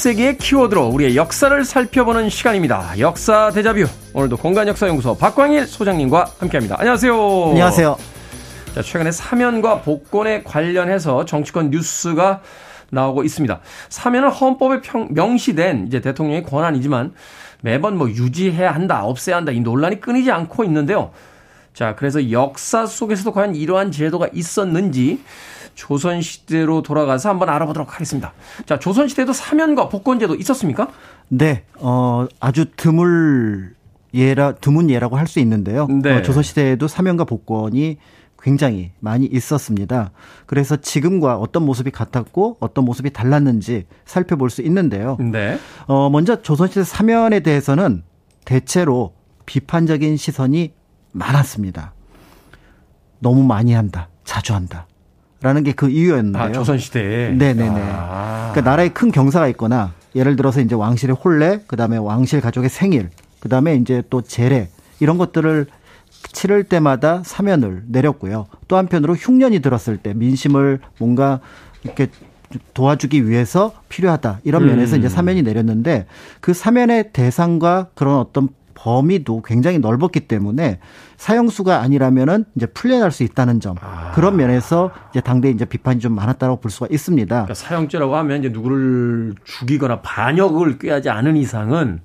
(21세기의) 키워드로 우리의 역사를 살펴보는 시간입니다. 역사 대자뷰. 오늘도 공간역사연구소 박광일 소장님과 함께합니다. 안녕하세요. 안녕하세요. 자 최근에 사면과 복권에 관련해서 정치권 뉴스가 나오고 있습니다. 사면은 헌법에 평, 명시된 이제 대통령의 권한이지만 매번 뭐 유지해야 한다 없애야 한다 이 논란이 끊이지 않고 있는데요 자 그래서 역사 속에서도 과연 이러한 제도가 있었는지 조선시대로 돌아가서 한번 알아보도록 하겠습니다. 자, 조선시대도 사면과 복권제도 있었습니까? 네, 어, 아주 드물 예라, 드문 예라고 할 수 있는데요. 네. 어, 조선시대에도 사면과 복권이 굉장히 많이 있었습니다. 그래서 지금과 어떤 모습이 같았고 어떤 모습이 달랐는지 살펴볼 수 있는데요. 네. 어, 먼저 조선시대 사면에 대해서는 대체로 비판적인 시선이 많았습니다. 너무 많이 한다. 자주 한다. 라는 게 그 이유였는데요. 아, 조선시대에? 네네네. 아. 그러니까 나라에 큰 경사가 있거나 예를 들어서 이제 왕실의 혼례, 그 다음에 왕실 가족의 생일, 그 다음에 이제 또 제례, 이런 것들을 치를 때마다 사면을 내렸고요. 또 한편으로 흉년이 들었을 때 민심을 뭔가 이렇게 도와주기 위해서 필요하다. 이런 면에서 음. 이제 사면이 내렸는데 그 사면의 대상과 그런 어떤 범위도 굉장히 넓었기 때문에 사형수가 아니라면은 이제 풀려날 수 있다는 점 아. 그런 면에서 이제 당대 이제 비판이 좀 많았다고 볼 수가 있습니다. 그러니까 사형죄라고 하면 이제 누구를 죽이거나 반역을 꾀하지 않은 이상은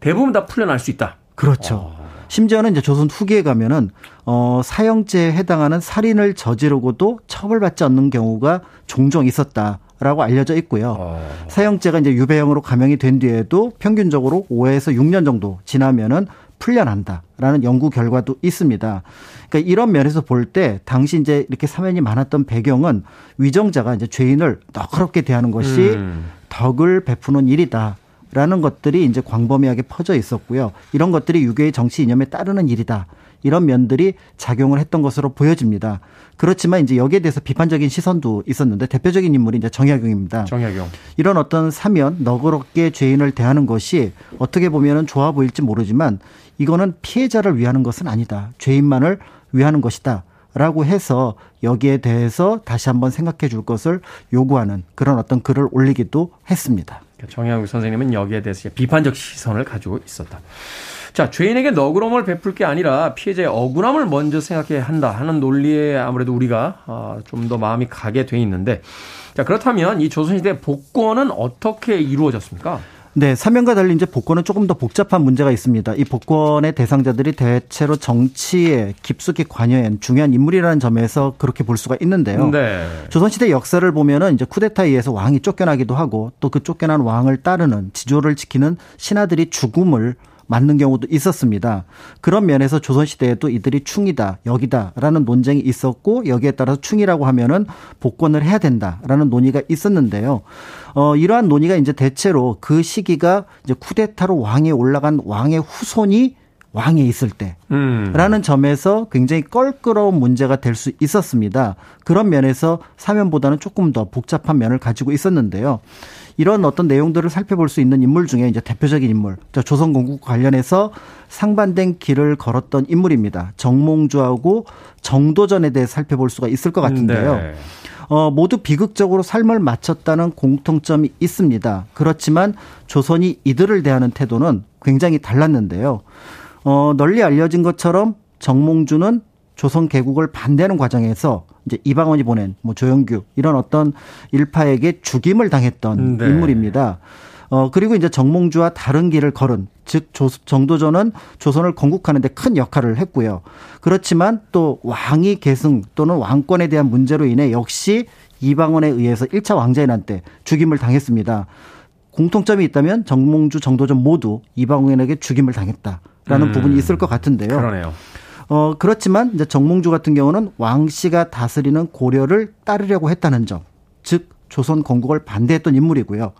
대부분 다 풀려날 수 있다. 그렇죠. 어. 심지어는 이제 조선 후기에 가면은 어 사형죄에 해당하는 살인을 저지르고도 처벌받지 않는 경우가 종종 있었다. 라고 알려져 있고요. 어. 사형죄가 이제 유배형으로 감형이 된 뒤에도 평균적으로 5에서 6년 정도 지나면은 풀려난다라는 연구 결과도 있습니다. 그러니까 이런 면에서 볼 때 당시 이제 이렇게 사면이 많았던 배경은 위정자가 이제 죄인을 너그럽게 대하는 것이 음. 덕을 베푸는 일이다. 라는 것들이 이제 광범위하게 퍼져 있었고요. 이런 것들이 유교의 정치 이념에 따르는 일이다. 이런 면들이 작용을 했던 것으로 보여집니다. 그렇지만 이제 여기에 대해서 비판적인 시선도 있었는데 대표적인 인물이 이제 정약용입니다. 정약용. 이런 어떤 사면 너그럽게 죄인을 대하는 것이 어떻게 보면은 좋아 보일지 모르지만 이거는 피해자를 위하는 것은 아니다. 죄인만을 위하는 것이다. 라고 해서 여기에 대해서 다시 한번 생각해 줄 것을 요구하는 그런 어떤 글을 올리기도 했습니다. 정양욱 선생님은 여기에 대해서 비판적 시선을 가지고 있었다. 자, 죄인에게 너그러움을 베풀 게 아니라 피해자의 억울함을 먼저 생각해야 한다 하는 논리에 아무래도 우리가 아, 좀더 마음이 가게 돼 있는데 자, 그렇다면 이 조선시대 복권은 어떻게 이루어졌습니까? 네, 사면과 달리 이제 복권은 조금 더 복잡한 문제가 있습니다. 이 복권의 대상자들이 대체로 정치에 깊숙이 관여한 중요한 인물이라는 점에서 그렇게 볼 수가 있는데요. 네. 조선시대 역사를 보면은 이제 쿠데타에 의해서 왕이 쫓겨나기도 하고 또 그 쫓겨난 왕을 따르는 지조를 지키는 신하들이 죽음을 맞는 경우도 있었습니다. 그런 면에서 조선시대에도 이들이 충이다, 역이다라는 논쟁이 있었고 여기에 따라서 충이라고 하면은 복권을 해야 된다라는 논의가 있었는데요. 어, 이러한 논의가 이제 대체로 그 시기가 이제 쿠데타로 왕에 올라간 왕의 후손이 왕에 있을 때라는 음. 점에서 굉장히 껄끄러운 문제가 될 수 있었습니다. 그런 면에서 사면보다는 조금 더 복잡한 면을 가지고 있었는데요. 이런 어떤 내용들을 살펴볼 수 있는 인물 중에 이제 대표적인 인물, 조선 건국 관련해서 상반된 길을 걸었던 인물입니다. 정몽주하고 정도전에 대해 살펴볼 수가 있을 것 같은데요. 네. 어, 모두 비극적으로 삶을 마쳤다는 공통점이 있습니다. 그렇지만 조선이 이들을 대하는 태도는 굉장히 달랐는데요. 어, 널리 알려진 것처럼 정몽주는 조선 개국을 반대하는 과정에서 이제 이방원이 보낸 뭐 조영규 이런 어떤 일파에게 죽임을 당했던 네. 인물입니다. 어 그리고 이제 정몽주와 다른 길을 걸은 즉 조, 정도전은 조선을 건국하는데 큰 역할을 했고요. 그렇지만 또 왕위 계승 또는 왕권에 대한 문제로 인해 역시 이방원에 의해서 1차 왕자의 난때 죽임을 당했습니다. 공통점이 있다면 정몽주, 정도전 모두 이방원에게 죽임을 당했다라는 음. 부분이 있을 것 같은데요. 그러네요. 어, 그렇지만 이제 정몽주 같은 경우는 왕 씨가 다스리는 고려를 따르려고 했다는 점. 즉 조선 건국을 반대했던 인물이고요.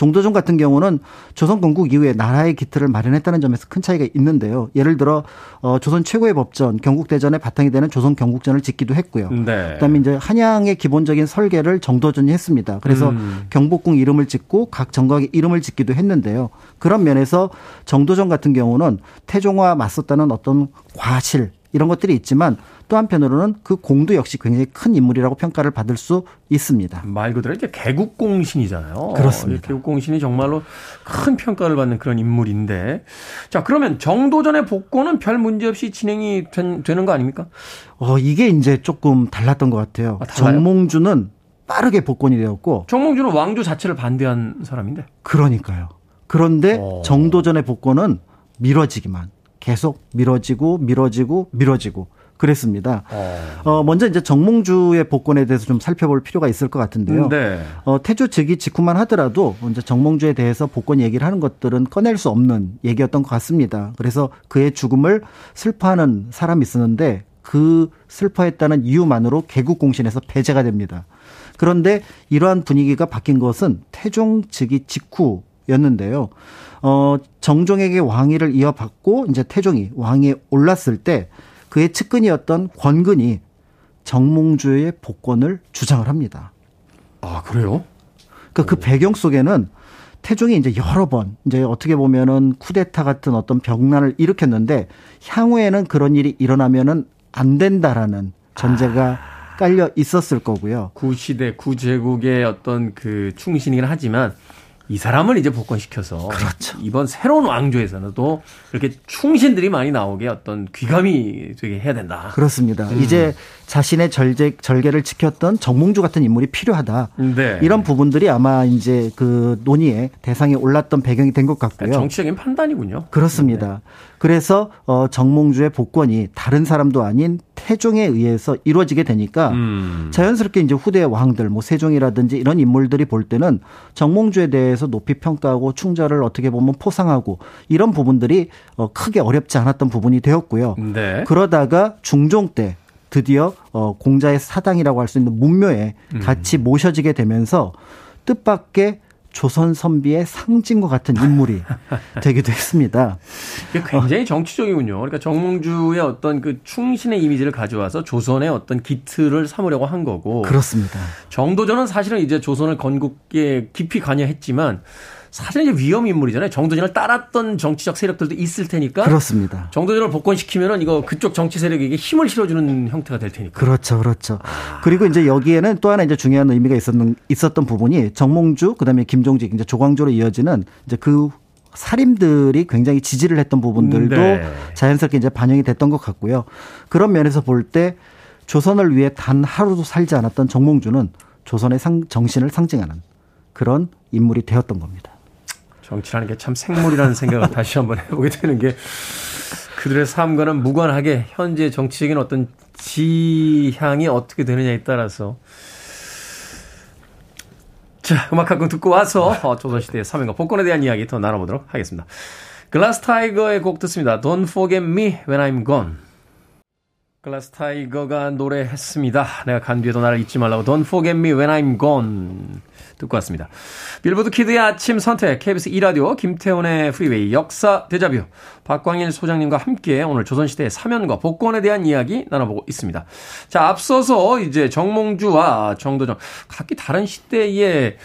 정도전 같은 경우는 조선 건국 이후에 나라의 기틀을 마련했다는 점에서 큰 차이가 있는데요. 예를 들어 어 조선 최고의 법전 경국 대전의 바탕이 되는 조선 경국전을 짓기도 했고요. 네. 그다음에 이제 한양의 기본적인 설계를 정도전이 했습니다. 그래서 음. 경복궁 이름을 짓고 각 정각의 이름을 짓기도 했는데요. 그런 면에서 정도전 같은 경우는 태종과 맞섰다는 어떤 과실 이런 것들이 있지만 또 한편으로는 그 공도 역시 굉장히 큰 인물이라고 평가를 받을 수 있습니다. 말 그대로 이제 개국공신이잖아요. 그렇습니다. 개국공신이 정말로 큰 평가를 받는 그런 인물인데, 자 그러면 정도전의 복권은 별 문제 없이 진행이 된, 되는 거 아닙니까? 어 이게 이제 조금 달랐던 것 같아요. 아, 정몽주는 빠르게 복권이 되었고, 정몽주는 왕조 자체를 반대한 사람인데. 그러니까요. 그런데 어. 정도전의 복권은 미뤄지기만 계속 미뤄지고 미뤄지고 미뤄지고 그랬습니다. 어. 어. 먼저 이제 정몽주의 복권에 대해서 좀 살펴볼 필요가 있을 것 같은데요. 네. 어, 태조 즉위 직후만 하더라도 이제 정몽주에 대해서 복권 얘기를 하는 것들은 꺼낼 수 없는 얘기였던 것 같습니다. 그래서 그의 죽음을 슬퍼하는 사람이 있었는데 그 슬퍼했다는 이유만으로 개국 공신에서 배제가 됩니다. 그런데 이러한 분위기가 바뀐 것은 태종 즉위 직후 였는데요. 어, 정종에게 왕위를 이어받고 이제 태종이 왕위에 올랐을 때 그의 측근이었던 권근이 정몽주의 복권을 주장을 합니다. 아, 그래요? 그러니까 그 배경 속에는 태종이 이제 여러 번 이제 어떻게 보면은 쿠데타 같은 어떤 병난을 일으켰는데 향후에는 그런 일이 일어나면은 안 된다라는 전제가 아. 깔려 있었을 거고요. 구시대 구제국의 어떤 그 충신이긴 하지만 이 사람을 이제 복권시켜서 그렇죠. 이번 새로운 왕조에서는 또 이렇게 충신들이 많이 나오게 어떤 귀감이 되게 해야 된다. 그렇습니다. 음. 이제 자신의 절제, 절개를 지켰던 정몽주 같은 인물이 필요하다. 네. 이런 부분들이 아마 이제 그 논의의 대상에 올랐던 배경이 된 것 같고요. 정치적인 판단이군요. 그렇습니다. 네. 그래서 어 정몽주의 복권이 다른 사람도 아닌 태종에 의해서 이루어지게 되니까 음. 자연스럽게 이제 후대 왕들 뭐 세종이라든지 이런 인물들이 볼 때는 정몽주에 대해서 높이 평가하고 충절을 어떻게 보면 포상하고 이런 부분들이 어 크게 어렵지 않았던 부분이 되었고요. 네. 그러다가 중종 때 드디어 어 공자의 사당이라고 할 수 있는 문묘에 음. 같이 모셔지게 되면서 뜻밖의 조선 선비의 상징과 같은 인물이 되기도 했습니다. 굉장히 정치적이군요. 그러니까 정몽주의 어떤 그 충신의 이미지를 가져와서 조선의 어떤 기틀을 삼으려고 한 거고. 그렇습니다. 정도전은 사실은 이제 조선을 건국에 깊이 관여했지만 사실 이제 위험 인물이잖아요. 정도전을 따랐던 정치적 세력들도 있을 테니까. 그렇습니다. 정도전을 복권시키면은 이거 그쪽 정치 세력에게 힘을 실어주는 형태가 될 테니까. 그렇죠, 그렇죠. 아. 그리고 이제 여기에는 또 하나 이제 중요한 의미가 있었던 있었던 부분이 정몽주 그다음에 김종직 이제 조광조로 이어지는 이제 그 살인들이 굉장히 지지를 했던 부분들도 네. 자연스럽게 이제 반영이 됐던 것 같고요. 그런 면에서 볼 때 조선을 위해 단 하루도 살지 않았던 정몽주는 조선의 상, 정신을 상징하는 그런 인물이 되었던 겁니다. 정치라는 게 참 생물이라는 생각을 다시 한번 해보게 되는 게 그들의 삶과는 무관하게 현재 정치적인 어떤 지향이 어떻게 되느냐에 따라서 자, 음악 한 곡 듣고 와서 어, 조선시대의 사면과 복권에 대한 이야기 더 나눠보도록 하겠습니다. 글라스 타이거의 곡 듣습니다. Don't forget me when I'm gone. 글라스 타이거가 노래했습니다. 내가 간 뒤에도 나를 잊지 말라고 Don't forget me when I'm gone. 듣고 왔습니다. 빌보드 키드의 아침 선택, KBS 2라디오, 김태훈의 프리웨이, 역사 데자뷰, 박광일 소장님과 함께 오늘 조선시대의 사면과 복권에 대한 이야기 나눠보고 있습니다. 자, 앞서서 이제 정몽주와 정도전, 각기 다른 시대의 예,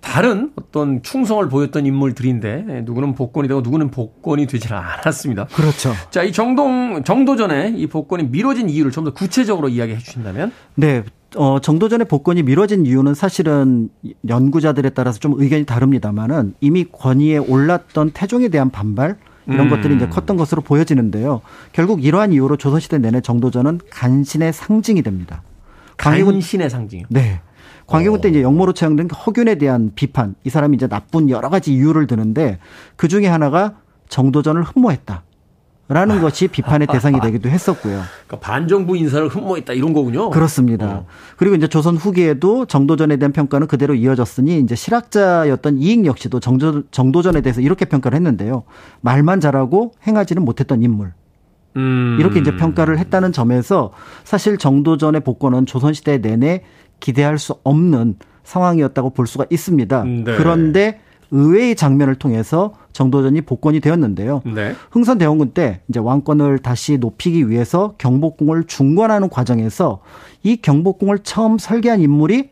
다른 어떤 충성을 보였던 인물들인데 예, 누구는 복권이 되고 누구는 복권이 되질 않았습니다. 그렇죠. 자, 이 정동 정도전에 이 복권이 미뤄진 이유를 좀 더 구체적으로 이야기해 주신다면? 네. 어, 정도전의 복권이 미뤄진 이유는 사실은 연구자들에 따라서 좀 의견이 다릅니다만은 이미 권위에 올랐던 태종에 대한 반발 이런 음. 것들이 이제 컸던 것으로 보여지는데요. 결국 이러한 이유로 조선시대 내내 정도전은 간신의 상징이 됩니다. 간신의 상징이요? 네. 광경훈 때 이제 역모로 채용된 허균에 대한 비판, 이 사람이 이제 나쁜 여러 가지 이유를 드는데 그 중에 하나가 정도전을 흠모했다. 라는 아. 것이 비판의 대상이 되기도 했었고요. 그러니까 반정부 인사를 흠모했다 이런 거군요. 그렇습니다. 어. 그리고 이제 조선 후기에도 정도전에 대한 평가는 그대로 이어졌으니 이제 실학자였던 이익 역시도 정도, 정도전에 대해서 이렇게 평가를 했는데요. 말만 잘하고 행하지는 못했던 인물. 음. 이렇게 이제 평가를 했다는 점에서 사실 정도전의 복권은 조선시대 내내 기대할 수 없는 상황이었다고 볼 수가 있습니다. 네. 그런데 의외의 장면을 통해서 정도전이 복권이 되었는데요. 네. 흥선 대원군 때 이제 왕권을 다시 높이기 위해서 경복궁을 중건하는 과정에서 이 경복궁을 처음 설계한 인물이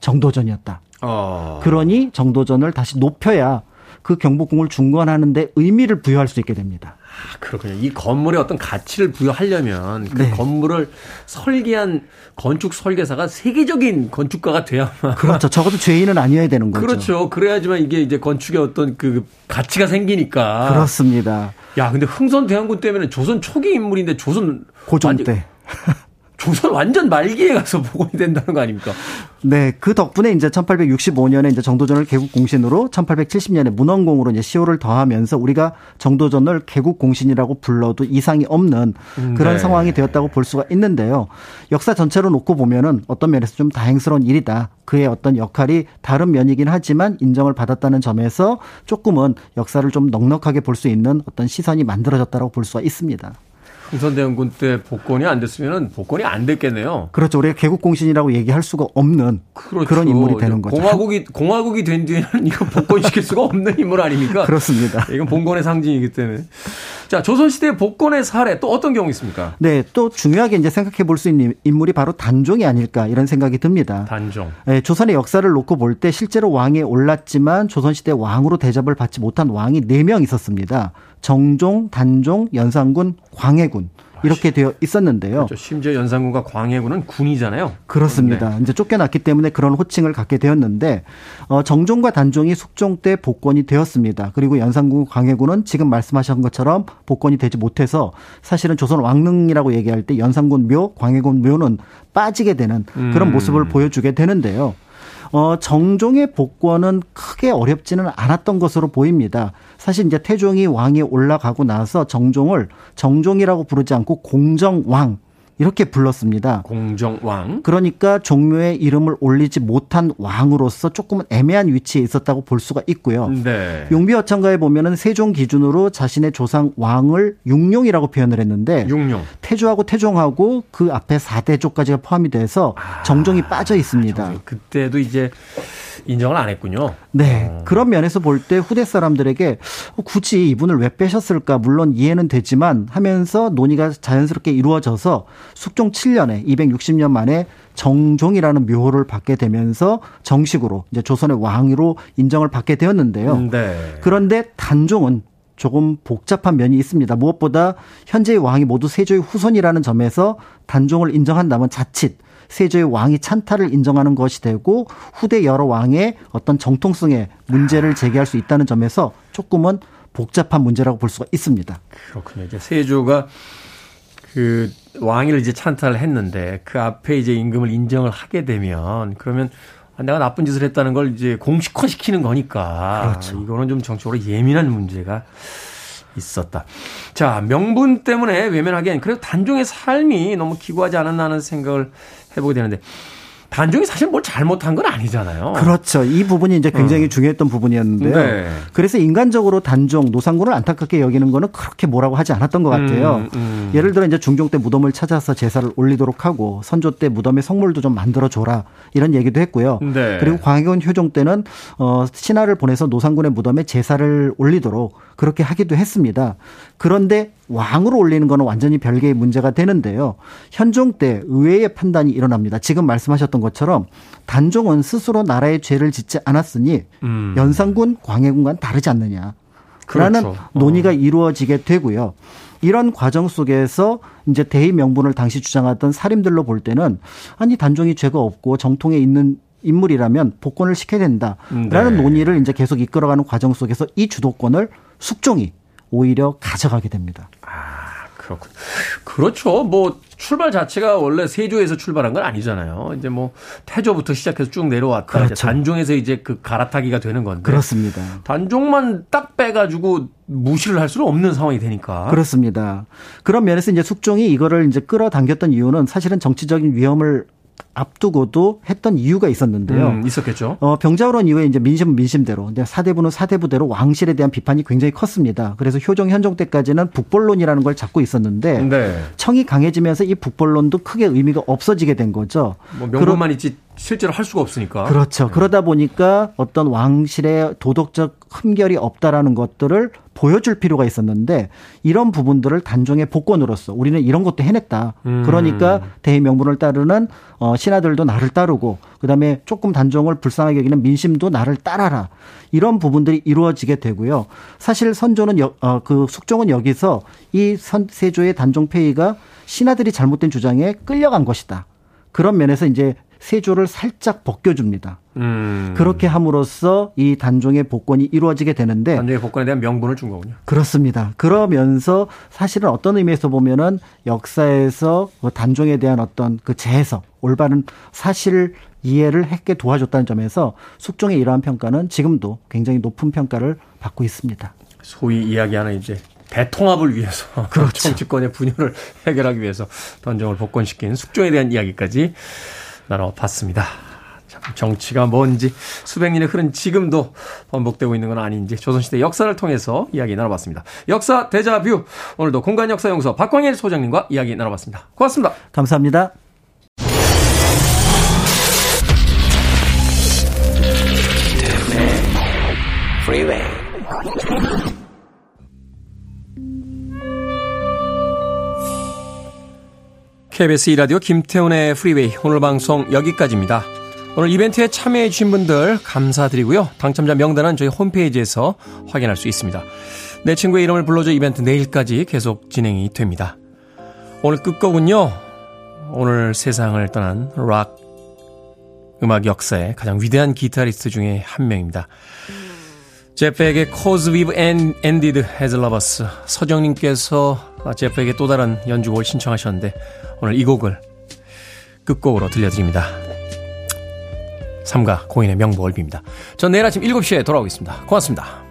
정도전이었다. 어. 그러니 정도전을 다시 높여야 그 경복궁을 중건하는데 의미를 부여할 수 있게 됩니다. 아, 그렇군요. 이 건물에 어떤 가치를 부여하려면 그 네. 건물을 설계한 건축 설계사가 세계적인 건축가가 돼야만 그렇죠. 적어도 죄인은 아니어야 되는 거죠. 그렇죠. 그래야지만 이게 이제 건축에 어떤 그 가치가 생기니까. 그렇습니다. 야, 근데 흥선 대항군 때문에 조선 초기 인물인데 조선 고종 때 조선 완전 말기에 가서 복원이 된다는 거 아닙니까? 네, 그 덕분에 이제 1865년에 이제 정도전을 개국 공신으로 1870년에 문헌공으로 이제 시호를 더하면서 우리가 정도전을 개국 공신이라고 불러도 이상이 없는 그런 네. 상황이 되었다고 볼 수가 있는데요. 역사 전체로 놓고 보면은 어떤 면에서 좀 다행스러운 일이다. 그의 어떤 역할이 다른 면이긴 하지만 인정을 받았다는 점에서 조금은 역사를 좀 넉넉하게 볼 수 있는 어떤 시선이 만들어졌다고 볼 수가 있습니다. 흥선대원군 때 복권이 안 됐으면 복권이 안 됐겠네요. 그렇죠. 우리가 개국공신이라고 얘기할 수가 없는 그렇죠. 그런 인물이 되는 거죠. 공화국이 공화국이 된 뒤에는 이거 복권시킬 수가 없는 인물 아닙니까? 그렇습니다. 이건 봉건의 상징이기 때문에. 자, 조선시대 복권의 사례 또 어떤 경우 있습니까? 네, 또 중요하게 이제 생각해 볼 수 있는 인물이 바로 단종이 아닐까 이런 생각이 듭니다. 단종. 네, 조선의 역사를 놓고 볼 때 실제로 왕에 올랐지만 조선시대 왕으로 대접을 받지 못한 왕이 4명 있었습니다. 정종, 단종, 연산군, 광해군 이렇게 되어 있었는데요. 그렇죠. 심지어 연산군과 광해군은 군이잖아요. 그렇습니다. 네. 이제 쫓겨났기 때문에 그런 호칭을 갖게 되었는데 어, 정종과 단종이 숙종 때 복권이 되었습니다. 그리고 연산군, 광해군은 지금 말씀하신 것처럼 복권이 되지 못해서 사실은 조선 왕릉이라고 얘기할 때 연산군 묘, 광해군 묘는 빠지게 되는 그런 음. 모습을 보여주게 되는데요. 어, 정종의 복권은 크게 어렵지는 않았던 것으로 보입니다. 사실 이제 태종이 왕이 올라가고 나서 정종을 정종이라고 부르지 않고 공정왕 이렇게 불렀습니다. 공정왕. 그러니까 종묘에 이름을 올리지 못한 왕으로서 조금은 애매한 위치에 있었다고 볼 수가 있고요. 네. 용비어천가에 보면은 세종 기준으로 자신의 조상 왕을 육룡이라고 표현을 했는데 육룡. 태조하고 태종하고 그 앞에 4대조까지가 포함이 돼서 정종이 아, 빠져 있습니다. 그때도 이제 인정을 안 했군요. 네. 어. 그런 면에서 볼 때 후대 사람들에게 굳이 이분을 왜 빼셨을까 물론 이해는 되지만 하면서 논의가 자연스럽게 이루어져서 숙종 7년에 260년 만에 정종이라는 묘호를 받게 되면서 정식으로 이제 조선의 왕으로 인정을 받게 되었는데요. 음, 네. 그런데 단종은 조금 복잡한 면이 있습니다. 무엇보다 현재의 왕이 모두 세조의 후손이라는 점에서 단종을 인정한다면 자칫 세조의 왕이 찬탈을 인정하는 것이 되고 후대 여러 왕의 어떤 정통성에 문제를 제기할 수 있다는 점에서 조금은 복잡한 문제라고 볼 수가 있습니다. 그렇군요. 이제 세조가 그 왕위를 이제 찬탈을 했는데 그 앞에 이제 임금을 인정을 하게 되면 그러면 내가 나쁜 짓을 했다는 걸 이제 공식화 시키는 거니까 그렇죠. 이거는 좀 정치적으로 예민한 문제가 있었다. 자, 명분 때문에 외면하기엔 그래도 단종의 삶이 너무 기구하지 않았나 하는 생각을 해보게 되는데 단종이 사실 뭘 잘못한 건 아니잖아요. 그렇죠. 이 부분이 이제 굉장히 어. 중요했던 부분이었는데요. 네. 그래서 인간적으로 단종, 노상군을 안타깝게 여기는 거는 그렇게 뭐라고 하지 않았던 것 같아요. 음, 음. 예를 들어 이제 중종 때 무덤을 찾아서 제사를 올리도록 하고 선조 때 무덤에 성물도 좀 만들어 줘라 이런 얘기도 했고요. 네. 그리고 광해군 효종 때는 어 신하를 보내서 노상군의 무덤에 제사를 올리도록 그렇게 하기도 했습니다. 그런데 왕으로 올리는 거는 완전히 별개의 문제가 되는데요. 현종 때 의외의 판단이 일어납니다. 지금 말씀하셨던 것처럼 단종은 스스로 나라의 죄를 짓지 않았으니 음. 연산군, 광해군과는 다르지 않느냐. 라는 그렇죠. 논의가 어. 이루어지게 되고요. 이런 과정 속에서 이제 대의 명분을 당시 주장하던 사림들로 볼 때는 아니 단종이 죄가 없고 정통에 있는 인물이라면 복권을 시켜야 된다라는 네. 논의를 이제 계속 이끌어가는 과정 속에서 이 주도권을 숙종이 오히려 가져가게 됩니다. 아, 그렇군. 그렇죠. 뭐 출발 자체가 원래 세조에서 출발한 건 아니잖아요. 이제 뭐 태조부터 시작해서 쭉 내려왔다. 그렇죠. 이제 단종에서 이제 그 갈아타기가 되는 건데. 그렇습니다. 단종만 딱 빼가지고 무시를 할 수는 없는 상황이 되니까. 그렇습니다. 그런 면에서 이제 숙종이 이거를 이제 끌어당겼던 이유는 사실은 정치적인 위험을 앞두고도 했던 이유가 있었는데요. 음, 있었겠죠. 어, 병자호론 이후에 이제 민심은 민심대로, 이제 사대부는 사대부대로 왕실에 대한 비판이 굉장히 컸습니다. 그래서 효종 현종 때까지는 북벌론이라는 걸 잡고 있었는데 네. 청이 강해지면서 이 북벌론도 크게 의미가 없어지게 된 거죠. 뭐 명분만 있지 실제로 할 수가 없으니까. 그렇죠. 네. 그러다 보니까 어떤 왕실의 도덕적 흠결이 없다라는 것들을 보여줄 필요가 있었는데 이런 부분들을 단종의 복권으로서 우리는 이런 것도 해냈다. 음. 그러니까 대의 명분을 따르는 어, 신하들도 나를 따르고 그다음에 조금 단종을 불쌍하게 여기는 민심도 나를 따라라. 이런 부분들이 이루어지게 되고요. 사실 선조는 여, 어, 그 숙종은 여기서 이 선, 세조의 단종 폐위가 신하들이 잘못된 주장에 끌려간 것이다. 그런 면에서 이제 세조를 살짝 벗겨줍니다. 음. 그렇게 함으로써 이 단종의 복권이 이루어지게 되는데 단종의 복권에 대한 명분을 준 거군요. 그렇습니다. 그러면서 사실은 어떤 의미에서 보면은 역사에서 그 단종에 대한 어떤 그 재해석, 올바른 사실 이해를 했게 도와줬다는 점에서 숙종의 이러한 평가는 지금도 굉장히 높은 평가를 받고 있습니다. 소위 이야기하는 이제 대통합을 위해서 그렇죠. 정치권의 분열을 해결하기 위해서 단종을 복권시킨 숙종에 대한 이야기까지 나눠봤습니다. 참 정치가 뭔지 수백 년의 흐른 지금도 반복되고 있는 건 아닌지 조선시대 역사를 통해서 이야기 나눠봤습니다. 역사 대자뷰 오늘도 공간 역사 연구소 박광일 소장님과 이야기 나눠봤습니다. 고맙습니다. 감사합니다. KBS 2라디오 김태훈의 프리웨이 오늘 방송 여기까지입니다. 오늘 이벤트에 참여해 주신 분들 감사드리고요. 당첨자 명단은 저희 홈페이지에서 확인할 수 있습니다. 내 친구의 이름을 불러줘 이벤트 내일까지 계속 진행이 됩니다. 오늘 끝곡은요. 오늘 세상을 떠난 락 음악 역사의 가장 위대한 기타리스트 중에 한 명입니다. 제프 벡의 Cause We've Ended As Lovers 서정님께서 제프 벡의 또 다른 연주곡을 신청하셨는데 오늘 이 곡을 끝곡으로 들려드립니다. 삼가 고인의 명복을 빕니다. 전 내일 아침 7시에 돌아오겠습니다. 고맙습니다.